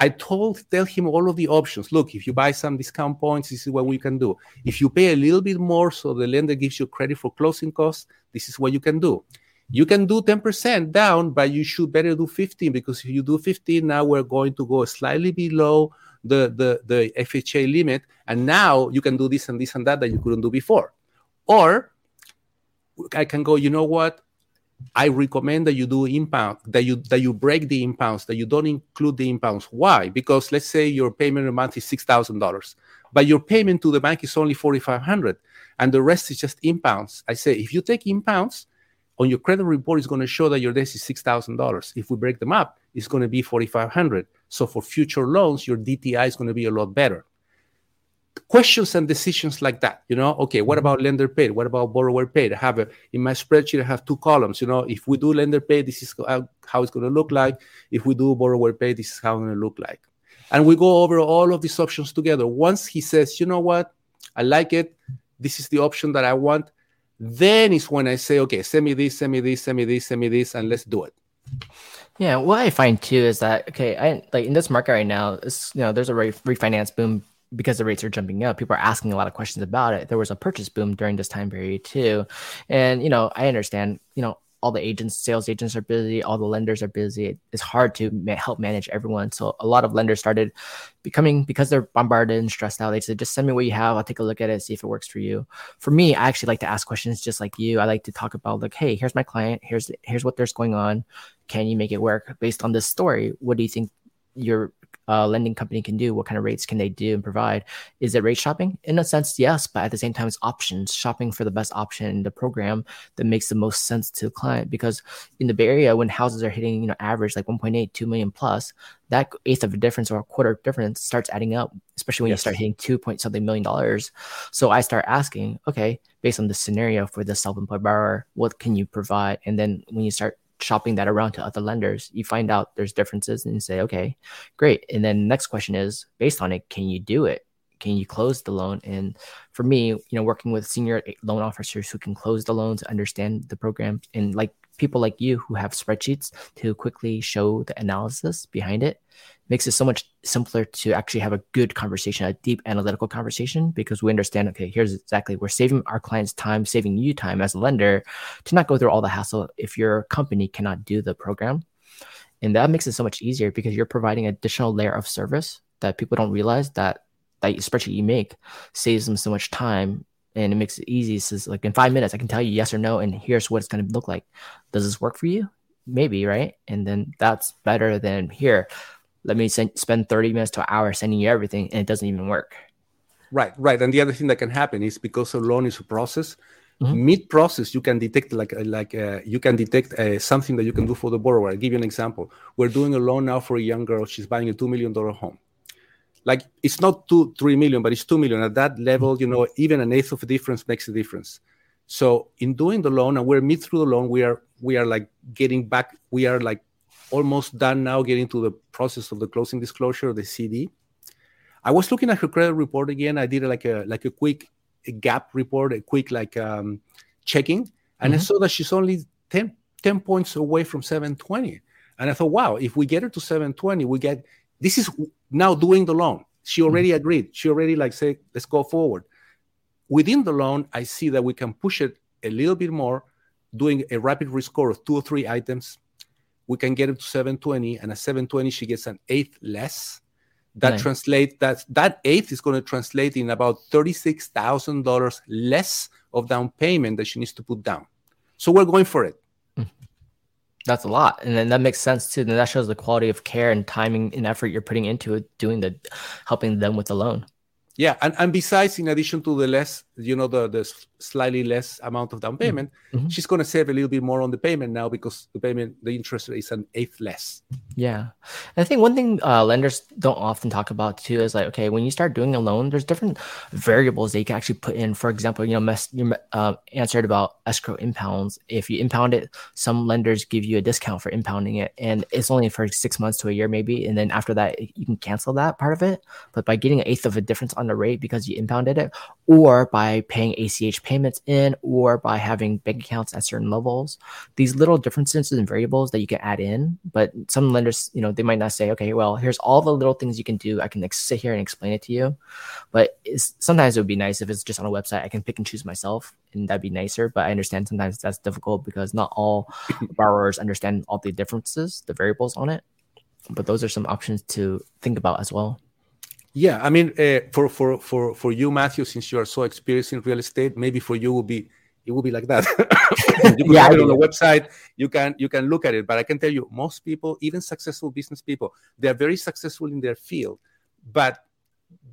I told tell him all of the options. Look, if you buy some discount points, this is what we can do. If you pay a little bit more, so the lender gives you credit for closing costs, this is what you can do. You can do 10% down, but you should better do 15 because if you do 15, now we're going to go slightly below the, the, the FHA limit. And now you can do this and this and that that you couldn't do before. Or I can go, you know what? I recommend that you do impound, that you that you break the impounds, that you don't include the impounds. Why? Because let's say your payment a month is six thousand dollars, but your payment to the bank is only forty five hundred, and the rest is just impounds. I say if you take impounds, on your credit report is going to show that your debt is six thousand dollars. If we break them up, it's going to be forty five hundred. So for future loans, your DTI is going to be a lot better. Questions and decisions like that you know? Okay what mm-hmm. about lender paid? What about borrower paid? I have a in my spreadsheet i have two columns you know? If we do lender paid this is how it's going to look like. If we do borrower paid this is how it's going to look like. And we go over all of these options together. Once he says you know what? I like it. This is the option that i want then is when i say okay send me this send me this send me this send me this and let's do it yeah, what I find too is that okay, I like in this market right now, you know there's a re- refinance boom because the rates are jumping up, people are asking a lot of questions about it. There was a purchase boom during this time period too. And, you know, I understand, you know, all the agents, sales agents are busy, all the lenders are busy. It's hard to ma- help manage everyone. So a lot of lenders started becoming because they're bombarded and stressed out. They said, "Just send me what you have. I'll take a look at it, see if it works for you." For me, I actually like to ask questions, just like you. I like to talk about like, "Hey, here's my client. Here's here's what there's going on. Can you make it work based on this story? What do you think your uh, lending company can do? What kind of rates can they do and provide? Is it rate shopping? In a sense, yes, but at the same time, it's options, shopping for the best option in the program that makes the most sense to the client. Because in the Bay Area, when houses are hitting, you know, average like 1.8, 2 million plus, that eighth of a difference or a quarter difference starts adding up, especially when yes. you start hitting two point something million dollars. So I start asking, okay, based on the scenario for the self-employed borrower, what can you provide? And then when you start shopping that around to other lenders, you find out there's differences and you say, okay, great. And then next question is based on it, can you do it? Can you close the loan? And for me, you know, working with senior loan officers who can close the loans, understand the program, and like people like you who have spreadsheets to quickly show the analysis behind it makes it so much simpler to actually have a good conversation, a deep analytical conversation, because we understand, okay, here's exactly we're saving our clients time, saving you time as a lender to not go through all the hassle if your company cannot do the program. And that makes it so much easier because you're providing additional layer of service that people don't realize that that spreadsheet you make saves them so much time and it makes it easy. It says like in five minutes, I can tell you yes or no, and here's what it's going to look like. Does this work for you? Maybe, right? And then that's better than here. Let me send, spend 30 minutes to an hour sending you everything, and it doesn't even work. Right, right. And the other thing that can happen is because a loan is a process. Mm-hmm. Mid process, you can detect like like uh, you can detect uh, something that you can do for the borrower. I'll give you an example. We're doing a loan now for a young girl. She's buying a two million dollar home like it's not two three million but it's two million at that level you know even an eighth of a difference makes a difference so in doing the loan and we're mid through the loan we are we are like getting back we are like almost done now getting to the process of the closing disclosure the cd I was looking at her credit report again. I did like a like a quick gap report, a quick like um, checking, and mm-hmm. I saw that she's only 10, 10 points away from 720. And I thought, wow, if we get her to 720, we get this is now doing the loan. She already mm-hmm. agreed. She already like say, let's go forward. Within the loan, I see that we can push it a little bit more, doing a rapid rescore of two or three items. We can get it to 720, and at 720, she gets an eighth less. That nice. translate that that eighth is going to translate in about thirty-six thousand dollars less of down payment that she needs to put down. So we're going for it. That's a lot. And then that makes sense too. And that shows the quality of care and timing and effort you're putting into it, doing the helping them with the loan. Yeah, and, and besides, in addition to the less, you know, the, the slightly less amount of down mm-hmm. payment, mm-hmm. she's going to save a little bit more on the payment now because the payment, the interest rate is an eighth less. Yeah, I think one thing uh, lenders don't often talk about too is like, okay, when you start doing a loan, there's different variables that you can actually put in. For example, you know, mess, you uh, answered about escrow impounds. If you impound it, some lenders give you a discount for impounding it, and it's only for six months to a year maybe, and then after that you can cancel that part of it. But by getting an eighth of a difference on the rate because you impounded it, or by paying ACH payments in, or by having bank accounts at certain levels. These little differences and variables that you can add in, but some lenders, you know, they might not say, okay, well, here's all the little things you can do. I can like, sit here and explain it to you. But sometimes it would be nice if it's just on a website. I can pick and choose myself, and that'd be nicer. But I understand sometimes that's difficult because not all borrowers understand all the differences, the variables on it. But those are some options to think about as well. Yeah, I mean, uh, for for for for you, Matthew, since you are so experienced in real estate, maybe for you will be it will be like that. you can yeah, have it on the website. You can you can look at it, but I can tell you, most people, even successful business people, they are very successful in their field, but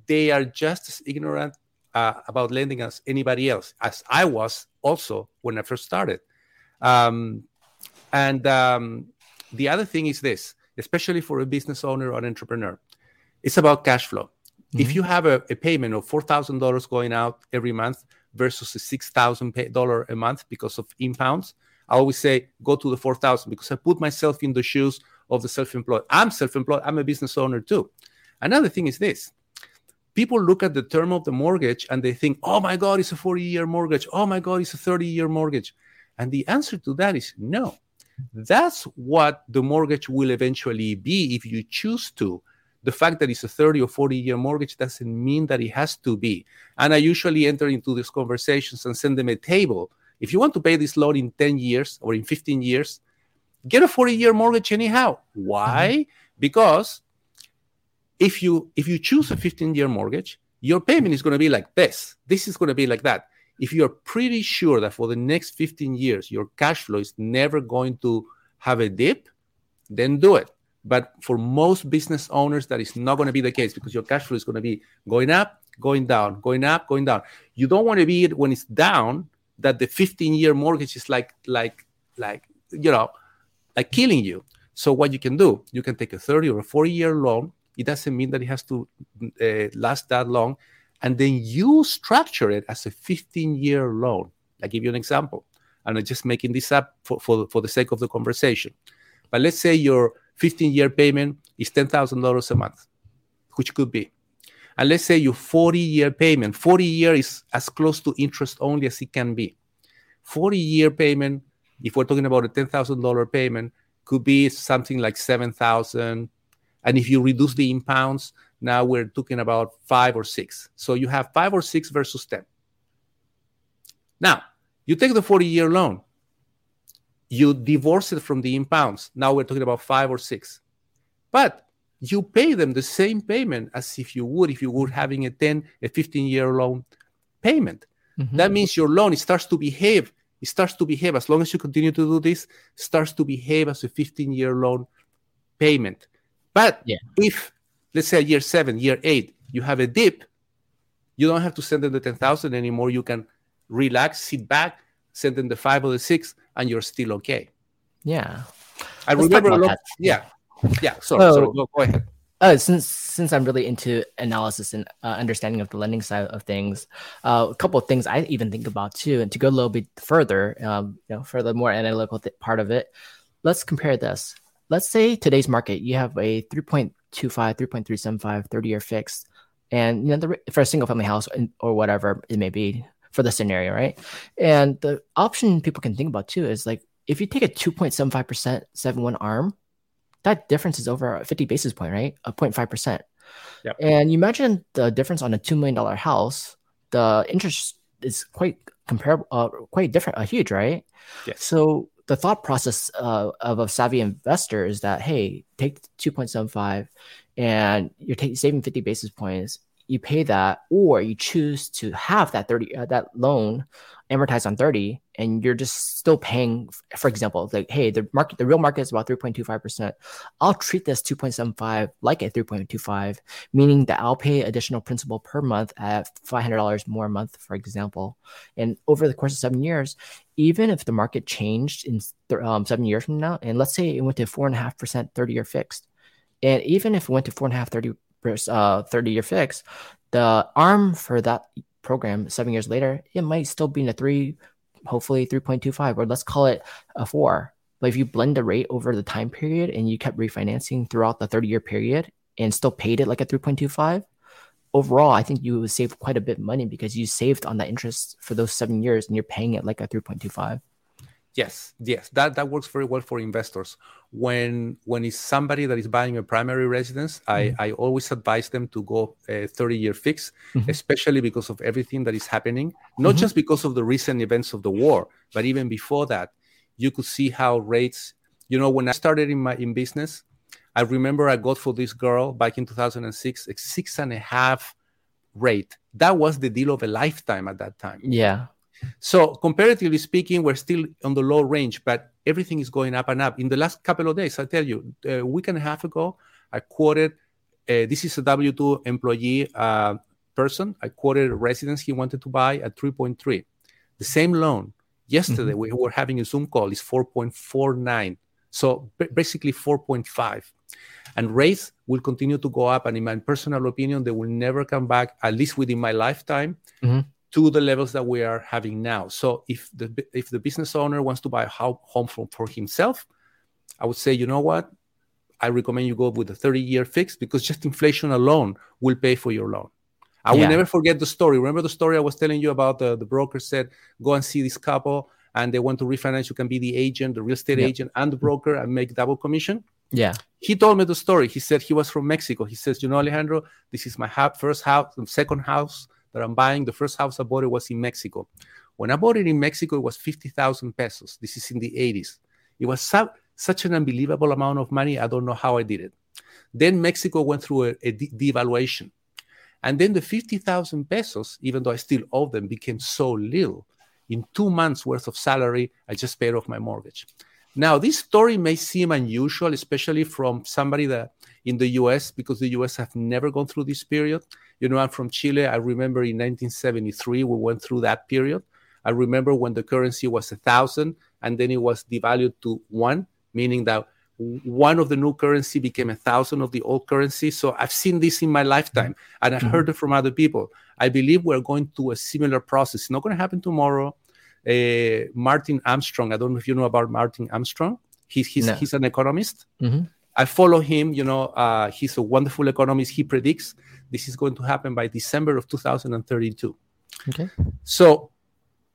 they are just as ignorant uh, about lending as anybody else, as I was also when I first started. Um, and um, the other thing is this, especially for a business owner or an entrepreneur it's about cash flow. Mm-hmm. If you have a, a payment of four thousand dollars going out every month versus a six thousand dollar a month because of impounds, I always say go to the four thousand because I put myself in the shoes of the self-employed. I'm self-employed. I'm a business owner too. Another thing is this: people look at the term of the mortgage and they think, "Oh my God, it's a forty-year mortgage. Oh my God, it's a thirty-year mortgage," and the answer to that is no. That's what the mortgage will eventually be if you choose to the fact that it's a 30 or 40 year mortgage doesn't mean that it has to be. And I usually enter into these conversations and send them a table. If you want to pay this loan in 10 years or in 15 years, get a 40 year mortgage anyhow. Why? Mm-hmm. Because if you if you choose a 15 year mortgage, your payment is going to be like this. This is going to be like that. If you're pretty sure that for the next 15 years your cash flow is never going to have a dip, then do it. But for most business owners, that is not going to be the case because your cash flow is going to be going up, going down, going up, going down. You don't want to be it when it's down that the 15 year mortgage is like, like, like, you know, like killing you. So what you can do, you can take a 30 or a 40 year loan. It doesn't mean that it has to uh, last that long. And then you structure it as a 15 year loan. I give you an example. And I'm just making this up for, for, for the sake of the conversation. But let's say your 15 year payment is $10,000 a month, which could be. And let's say your 40 year payment, 40 year is as close to interest only as it can be. 40 year payment, if we're talking about a $10,000 payment, could be something like 7,000. And if you reduce the impounds, now we're talking about five or six. So you have five or six versus 10. Now, you take the 40 year loan you divorce it from the impounds. Now we're talking about five or six. But you pay them the same payment as if you would if you were having a 10, a 15 year loan payment. Mm-hmm. That means your loan starts to behave. It starts to behave as long as you continue to do this, starts to behave as a 15 year loan payment. But yeah. if let's say year seven, year eight, you have a dip, you don't have to send them the 10,000 anymore. You can relax, sit back, send them the five or the six, and you're still okay. Yeah. I Let's remember a lot. Yeah. Yeah. Sorry. So, sorry. Go, go ahead. Uh, since since I'm really into analysis and uh, understanding of the lending side of things, uh, a couple of things I even think about too, and to go a little bit further, um, you know, for the more analytical th- part of it, let's compare this. Let's say today's market, you have a 3.25, 3.375 30 year fixed and you know the, for a single family house or whatever it may be for the scenario, right? And the option people can think about too is like if you take a 2.75% 7-1 arm, that difference is over 50 basis point, right? A 0.5%. Yep. And you imagine the difference on a $2 million house, the interest is quite comparable, uh, quite different, uh, huge, right? Yes. So the thought process uh, of a savvy investor is that, hey, take 2.75 and you're taking saving 50 basis points you pay that or you choose to have that 30 uh, that loan amortized on 30 and you're just still paying for example like hey the market the real market is about 3.25% i'll treat this 2.75 like a 3.25 meaning that i'll pay additional principal per month at $500 more a month for example. And over the course of seven years even if the market changed in um, seven years from now and let's say it went to 4.5% 30 year fixed and even if it went to 4.5 30 uh, 30 year fix, the arm for that program seven years later, it might still be in a three, hopefully 3.25, or let's call it a four. But if you blend the rate over the time period and you kept refinancing throughout the 30 year period and still paid it like a 3.25, overall, I think you would save quite a bit of money because you saved on that interest for those seven years and you're paying it like a 3.25. Yes, yes, that that works very well for investors. When when it's somebody that is buying a primary residence, mm-hmm. I I always advise them to go a 30 year fix, mm-hmm. especially because of everything that is happening. Not mm-hmm. just because of the recent events of the war, but even before that, you could see how rates. You know, when I started in my in business, I remember I got for this girl back in 2006 a six and a half rate. That was the deal of a lifetime at that time. Yeah so comparatively speaking, we're still on the low range, but everything is going up and up. In the last couple of days, I tell you, a week and a half ago, I quoted. Uh, this is a W two employee uh, person. I quoted a residence he wanted to buy at 3.3. The same loan yesterday mm-hmm. we were having a Zoom call is 4.49. So basically 4.5. And rates will continue to go up. And in my personal opinion, they will never come back, at least within my lifetime, mm-hmm to the levels that we are having now. So if the if the business owner wants to buy a home for, for himself, I would say, you know what? I recommend you go with a 30 year fix because just inflation alone will pay for your loan. I yeah. will never forget the story. Remember the story I was telling you about the, the broker said, go and see this couple and they want to refinance. You can be the agent, the real estate yep. agent, and the broker and make double commission. Yeah. He told me the story. He said he was from Mexico. He says, you know, Alejandro, this is my first house, second house that I'm buying. The first house I bought it was in Mexico. When I bought it in Mexico, it was 50,000 pesos. This is in the 80s. It was su- such an unbelievable amount of money. I don't know how I did it. Then Mexico went through a, a de- devaluation. And then the 50,000 pesos, even though I still owe them, became so little. In two months worth of salary, I just paid off my mortgage. Now, this story may seem unusual, especially from somebody that in the US, because the US have never gone through this period. You know, I'm from Chile. I remember in 1973, we went through that period. I remember when the currency was a thousand and then it was devalued to one, meaning that one of the new currency became a thousand of the old currency. So I've seen this in my lifetime and I've mm-hmm. heard it from other people. I believe we're going through a similar process. It's not going to happen tomorrow. Uh, Martin Armstrong, I don't know if you know about Martin Armstrong. He's, he's, no. he's an economist. Mm-hmm. I follow him. You know, uh, he's a wonderful economist. He predicts this is going to happen by December of 2032. Okay. So,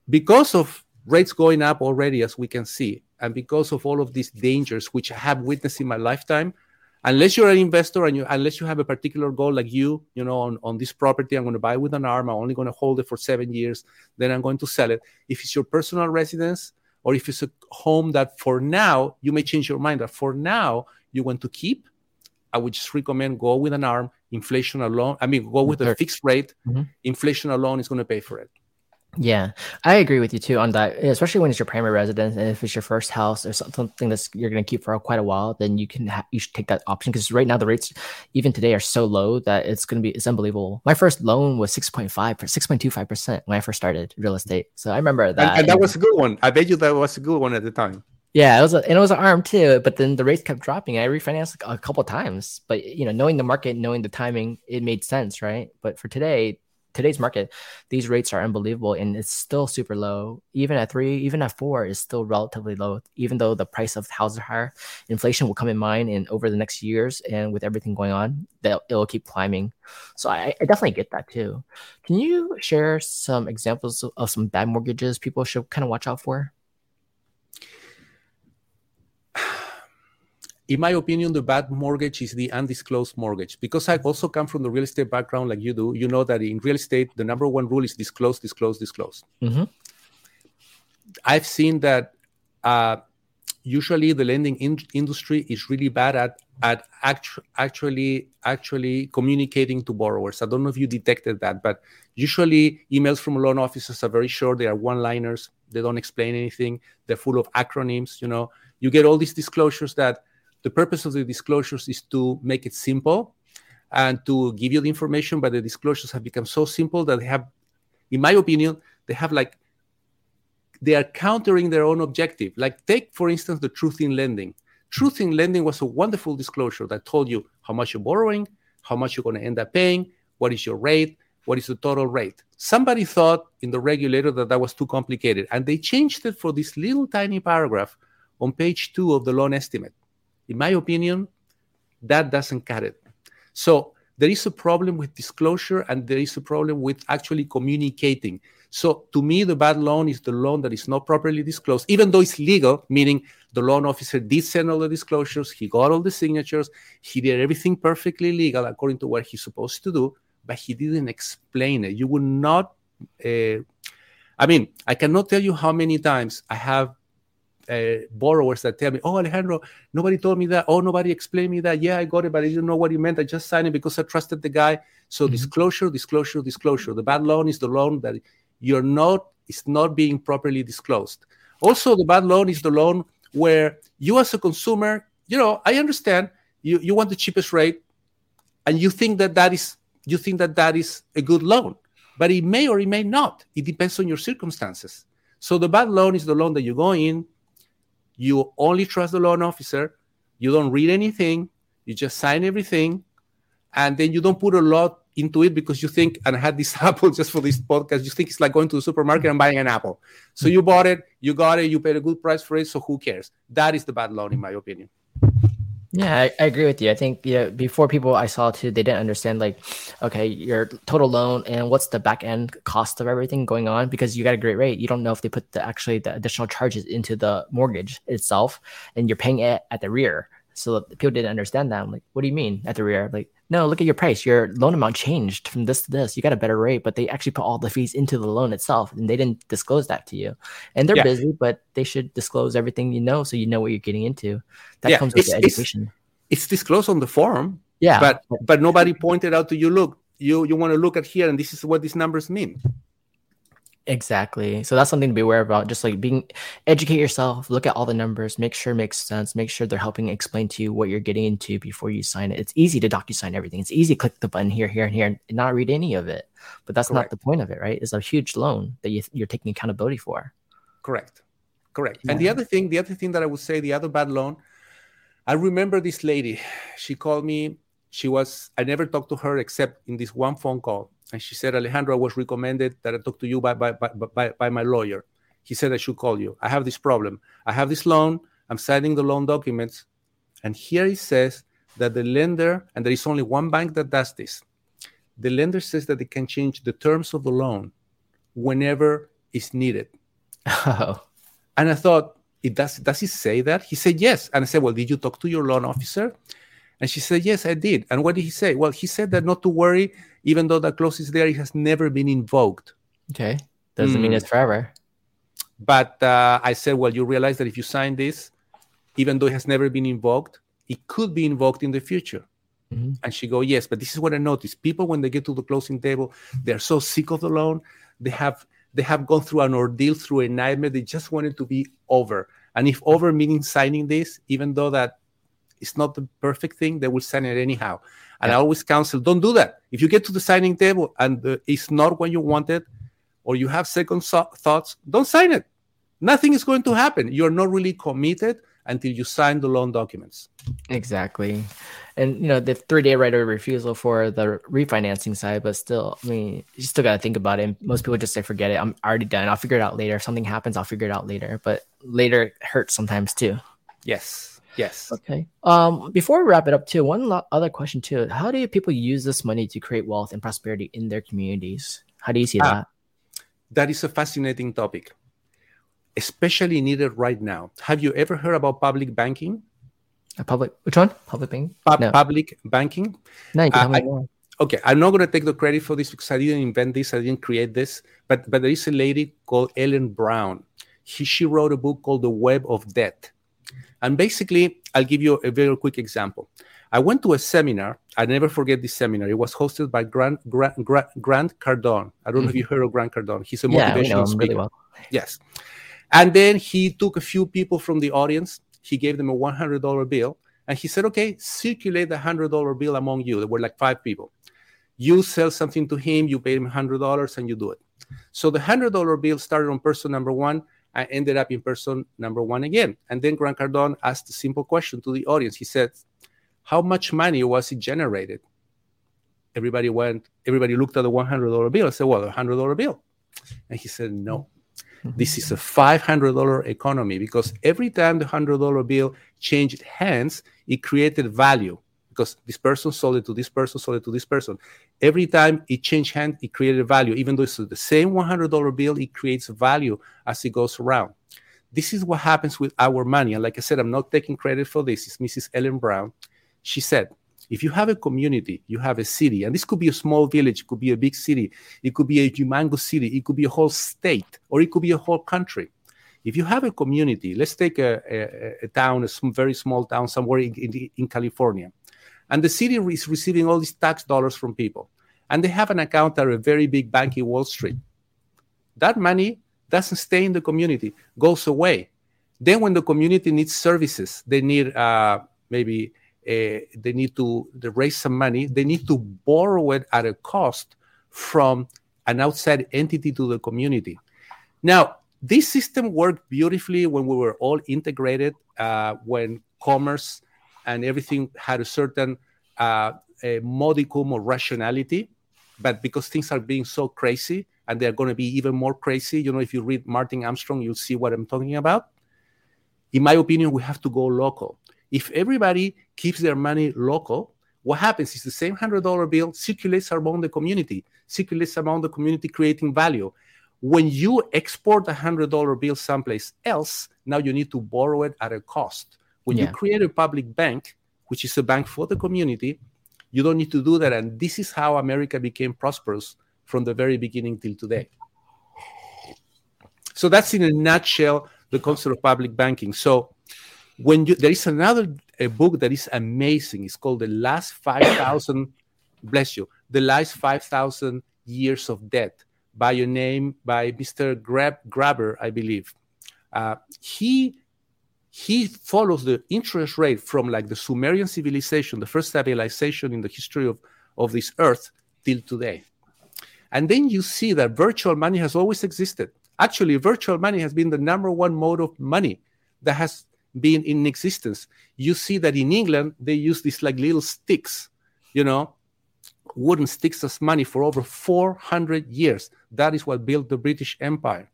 because of rates going up already, as we can see, and because of all of these dangers which I have witnessed in my lifetime, unless you're an investor and you unless you have a particular goal like you, you know, on, on this property, I'm going to buy with an arm. I'm only going to hold it for seven years, then I'm going to sell it. If it's your personal residence, or if it's a home that for now you may change your mind that for now you want to keep, I would just recommend go with an arm. Inflation alone, I mean, go with a fixed rate. Mm-hmm. Inflation alone is going to pay for it. Yeah, I agree with you too on that. Especially when it's your primary residence, and if it's your first house or something that's you're going to keep for quite a while, then you can ha- you should take that option because right now the rates even today are so low that it's going to be it's unbelievable. My first loan was six point five for six point two five percent when I first started real estate, so I remember that. And, and that was a good one. I bet you that was a good one at the time. Yeah, it was a, and it was an arm too, but then the rates kept dropping. I refinanced a couple times, but you know, knowing the market, knowing the timing, it made sense, right? But for today, today's market, these rates are unbelievable and it's still super low. Even at three, even at four is still relatively low, even though the price of houses are higher. Inflation will come in mind and over the next years and with everything going on, that it'll keep climbing. So I, I definitely get that too. Can you share some examples of some bad mortgages people should kind of watch out for? In my opinion, the bad mortgage is the undisclosed mortgage. Because I also come from the real estate background, like you do, you know that in real estate, the number one rule is disclose, disclose, disclose. Mm-hmm. I've seen that uh, usually the lending in- industry is really bad at at actu- actually actually communicating to borrowers. I don't know if you detected that, but usually emails from loan officers are very short. They are one-liners. They don't explain anything. They're full of acronyms. You know, you get all these disclosures that the purpose of the disclosures is to make it simple and to give you the information, but the disclosures have become so simple that they have, in my opinion, they have like, they are countering their own objective. Like, take, for instance, the truth in lending. Truth in lending was a wonderful disclosure that told you how much you're borrowing, how much you're going to end up paying, what is your rate, what is the total rate. Somebody thought in the regulator that that was too complicated, and they changed it for this little tiny paragraph on page two of the loan estimate in my opinion, that doesn't cut it. So there is a problem with disclosure and there is a problem with actually communicating. So to me, the bad loan is the loan that is not properly disclosed, even though it's legal, meaning the loan officer did send all the disclosures, he got all the signatures, he did everything perfectly legal according to what he's supposed to do, but he didn't explain it. You would not. Uh, I mean, I cannot tell you how many times I have uh, borrowers that tell me, "Oh, Alejandro, nobody told me that. Oh, nobody explained me that. Yeah, I got it, but I didn't know what he meant. I just signed it because I trusted the guy." So mm-hmm. disclosure, disclosure, disclosure. The bad loan is the loan that you're not is not being properly disclosed. Also, the bad loan is the loan where you, as a consumer, you know, I understand you you want the cheapest rate, and you think that that is you think that that is a good loan, but it may or it may not. It depends on your circumstances. So the bad loan is the loan that you go in, you only trust the loan officer. You don't read anything. You just sign everything. And then you don't put a lot into it because you think, and I had this apple just for this podcast, you think it's like going to the supermarket and buying an apple. So you bought it, you got it, you paid a good price for it. So who cares? That is the bad loan, in my opinion. Yeah, I, I, agree with you. I think yeah, before people I saw too, they didn't understand like, okay, your total loan and what's the back end cost of everything going on because you got a great rate. You don't know if they put the actually the additional charges into the mortgage itself, and you're paying it at the rear. So people didn't understand that. I'm like, what do you mean at the rear? Like, no, look at your price. Your loan amount changed from this to this. You got a better rate, but they actually put all the fees into the loan itself, and they didn't disclose that to you. And they're yeah. busy, but they should disclose everything you know, so you know what you're getting into. That yeah, comes with the education. It's, it's disclosed on the form. Yeah, but but nobody pointed out to you. Look, you you want to look at here, and this is what these numbers mean. Exactly. So that's something to be aware about. Just like being educate yourself, look at all the numbers, make sure it makes sense, make sure they're helping explain to you what you're getting into before you sign it. It's easy to DocuSign everything. It's easy to click the button here, here, and here, and not read any of it. But that's Correct. not the point of it, right? It's a huge loan that you, you're taking accountability for. Correct. Correct. Yeah. And the other thing, the other thing that I would say, the other bad loan, I remember this lady. She called me. She was, I never talked to her except in this one phone call and she said, Alejandro, I was recommended that I talk to you by, by, by, by, by my lawyer. He said I should call you. I have this problem. I have this loan. I'm signing the loan documents. And here it says that the lender, and there is only one bank that does this, the lender says that they can change the terms of the loan whenever it's needed. Oh. And I thought, it does does he say that? He said yes. And I said, Well, did you talk to your loan officer? And she said, Yes, I did. And what did he say? Well, he said that not to worry, even though that clause is there, it has never been invoked. Okay. Doesn't mm. mean it's forever. But uh, I said, Well, you realize that if you sign this, even though it has never been invoked, it could be invoked in the future. Mm-hmm. And she go, Yes, but this is what I noticed. People, when they get to the closing table, they're so sick of the loan. They have they have gone through an ordeal, through a nightmare. They just want it to be over. And if over meaning signing this, even though that it's not the perfect thing, they will sign it anyhow. And yeah. I always counsel, don't do that. If you get to the signing table and uh, it's not what you wanted, or you have second so- thoughts, don't sign it. Nothing is going to happen. You're not really committed, until you sign the loan documents. Exactly. And you know, the three day right of refusal for the refinancing side, but still, I mean, you still gotta think about it. Most people just say, forget it, I'm already done. I'll figure it out later. If something happens, I'll figure it out later. But later hurts sometimes too. Yes. Yes. Okay. Um, before we wrap it up, too, one lo- other question too: How do people use this money to create wealth and prosperity in their communities? How do you see ah, that? That is a fascinating topic, especially needed right now. Have you ever heard about public banking? A public which one? Public banking? No. Public banking. No, uh, I. Okay, I'm not going to take the credit for this because I didn't invent this. I didn't create this. But but there is a lady called Ellen Brown. He, she wrote a book called The Web of Debt and basically, I'll give you a very quick example. I went to a seminar. I never forget this seminar. It was hosted by Grant, Grant, Grant, Grant Cardone. I don't mm-hmm. know if you mm-hmm. heard of Grant Cardone. He's a motivational yeah, motivational speaker. Really well. Yes. And then he took a few people from the audience. He gave them a $100 bill. And he said, okay, circulate the $100 bill among you. There were like five people. You sell something to him, you pay him $100, and you do it. So the $100 bill started on person number one I ended up in person number one again. And then Grant Cardone asked a simple question to the audience. He said, How much money was it generated? Everybody went, everybody looked at the $100 bill and said, Well, a $100 bill. And he said, No, mm-hmm. this is a $500 economy because every time the $100 bill changed hands, it created value because this person sold it to this person, sold it to this person. Every time it changed hands, it created value. Even though it's the same $100 bill, it creates value as it goes around. This is what happens with our money. And like I said, I'm not taking credit for this. It's Mrs. Ellen Brown. She said, if you have a community, you have a city, and this could be a small village, it could be a big city, it could be a humongous city, it could be a whole state, or it could be a whole country. If you have a community, let's take a, a, a town, a very small town somewhere in, in, in California and the city is receiving all these tax dollars from people. And they have an account at a very big bank in Wall Street. That money doesn't stay in the community, goes away. Then, when the community needs services, they need uh, maybe uh, they need to raise some money. They need to borrow it at a cost from an outside entity to the community. Now, this system worked beautifully when we were all integrated, uh, when commerce and everything had a certain uh, a modicum of rationality. But because things are being so crazy and they're going to be even more crazy, you know, if you read Martin Armstrong, you'll see what I'm talking about. In my opinion, we have to go local. If everybody keeps their money local, what happens is the same hundred dollar bill circulates among the community, circulates among the community, creating value. When you export a hundred dollar bill someplace else, now you need to borrow it at a cost. When yeah. you create a public bank, which is a bank for the community, you don't need to do that. And this is how America became prosperous from the very beginning till today. So that's in a nutshell the concept of public banking. So when you, there is another a book that is amazing. It's called The Last 5,000, bless you, The Last 5,000 Years of Debt by a name by Mr. Grab, Graeber, I believe. Uh, he he follows the interest rate from like the Sumerian civilization, the first civilization in the history of, of this earth, till today. And then you see that virtual money has always existed. Actually, virtual money has been the number one mode of money that has been in existence. You see that in England, they use these like little sticks, you know, wooden sticks as money for over 400 years. That is what built the British Empire.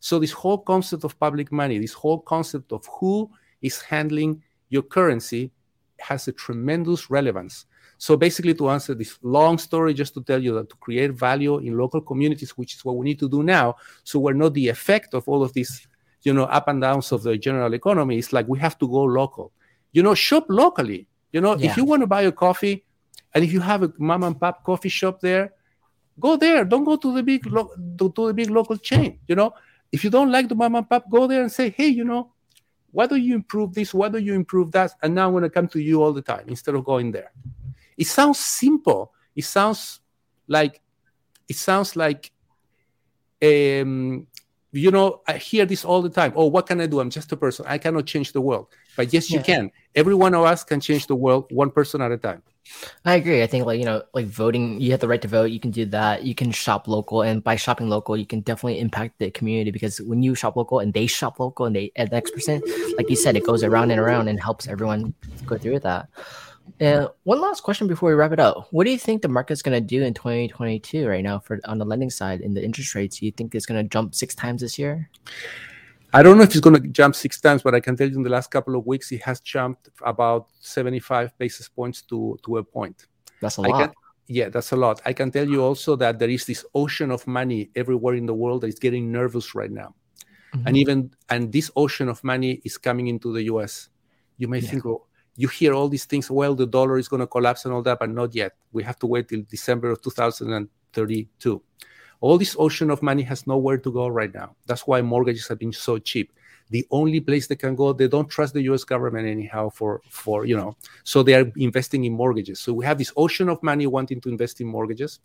So this whole concept of public money, this whole concept of who is handling your currency has a tremendous relevance. So basically, to answer this long story, just to tell you that to create value in local communities, which is what we need to do now, so we're not the effect of all of these, you know, up and downs of the general economy. It's like we have to go local. You know, shop locally. You know, yeah. if you want to buy a coffee, and if you have a mom and pop coffee shop there, go there. Don't go to the big lo- to, to the big local chain. You know, if you don't like the mom and pop, go there and say, hey, you know, why don't you improve this? Why don't you improve that? And now I'm going to come to you all the time instead of going there. It sounds simple. It sounds like, it sounds like, um, you know, I hear this all the time. Oh, what can I do? I'm just a person. I cannot change the world. But yes, you can. Every one of us can change the world one person at a time. I agree. I think like you know, like voting, you have the right to vote. You can do that. You can shop local, and by shopping local, you can definitely impact the community because when you shop local and they shop local and they add the X percent, like you said, it goes around and around and helps everyone go through that. And one last question before we wrap it up: What do you think the market's going to do in 2022 right now for on the lending side in the interest rates? Do you think it's going to jump six times this year? I don't know if it's going to jump six times, but I can tell you in the last couple of weeks, it has jumped about 75 basis points to, to a point. That's a I lot. Can, yeah, that's a lot. I can tell you also that there is this ocean of money everywhere in the world that is getting nervous right now. Mm-hmm. And even and this ocean of money is coming into the US. You may yeah. think, oh, you hear all these things, well, the dollar is going to collapse and all that, but not yet. We have to wait till December of 2032 all this ocean of money has nowhere to go right now. That's why mortgages have been so cheap. The only place they can go, they don't trust the U.S. government anyhow. For for you know, so they are investing in mortgages. So we have this ocean of money wanting to invest in mortgages,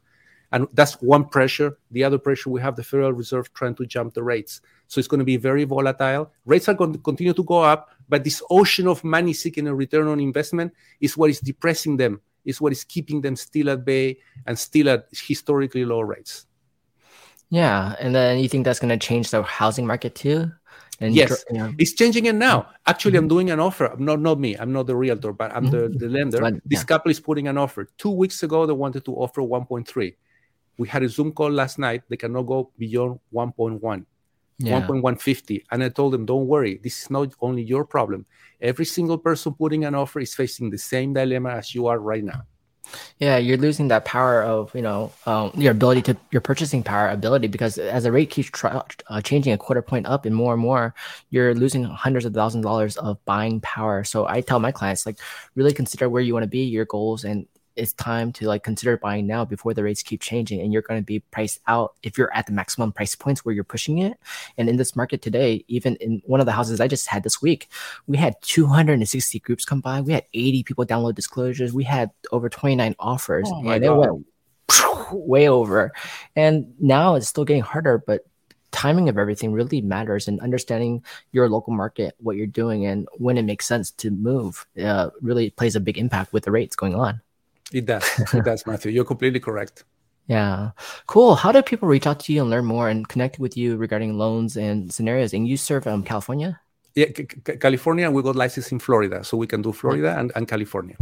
and that's one pressure. The other pressure we have the Federal Reserve trying to jump the rates. So it's going to be very volatile. Rates are going to continue to go up, but this ocean of money seeking a return on investment is what is depressing them. Is what is keeping them still at bay and still at historically low rates. Yeah, and then you think that's going to change the housing market too? And yes, you know. it's changing it now. Actually, mm-hmm. I'm doing an offer. Not not me. I'm not the realtor, but I'm mm-hmm. the, the lender. But, this yeah. couple is putting an offer. Two weeks ago, they wanted to offer 1.3. We had a Zoom call last night. They cannot go beyond 1.1. Yeah. 1.150 and i told them don't worry this is not only your problem every single person putting an offer is facing the same dilemma as you are right now yeah, you're losing that power of you know um, your ability to your purchasing power ability because as the rate keeps uh, changing a quarter point up and more and more, you're losing hundreds of thousands of dollars of buying power. So I tell my clients like really consider where you want to be, your goals, and it's time to like consider buying now before the rates keep changing and you're going to be priced out if you're at the maximum price points where you're pushing it. And in this market today even in one of the houses i just had this week we had 260 groups come by. We had 80 people download disclosures. We had over 29 offers. Oh and God. it went way over. And now it's still getting harder but timing of everything really matters and understanding your local market what you're doing and when it makes sense to move uh, really plays a big impact with the rates going on it does. It does, Matthew. You're completely correct. Yeah. Cool. How do people reach out to you and learn more and connect with you regarding loans and scenarios? And you serve um, California? Yeah, C- California. We got license in Florida, so we can do Florida and, and California.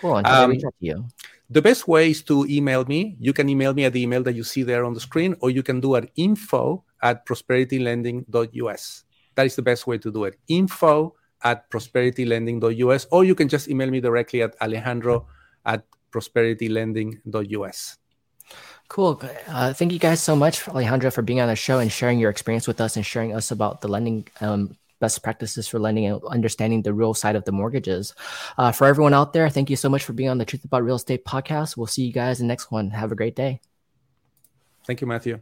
Cool. And how um, reach out to you? The best way is to email me. You can email me at the email that you see there on the screen, or you can do it info at prosperitylending.us. That is the best way to do it. Info at prosperitylending.us, or you can just email me directly at alejandro at prosperitylending.us. Cool. Uh, thank you guys so much, Alejandra, for being on the show and sharing your experience with us and sharing us about the lending um, best practices for lending and understanding the real side of the mortgages. Uh, for everyone out there, thank you so much for being on the Truth About Real Estate podcast. We'll see you guys in the next one. Have a great day. Thank you, Matthew.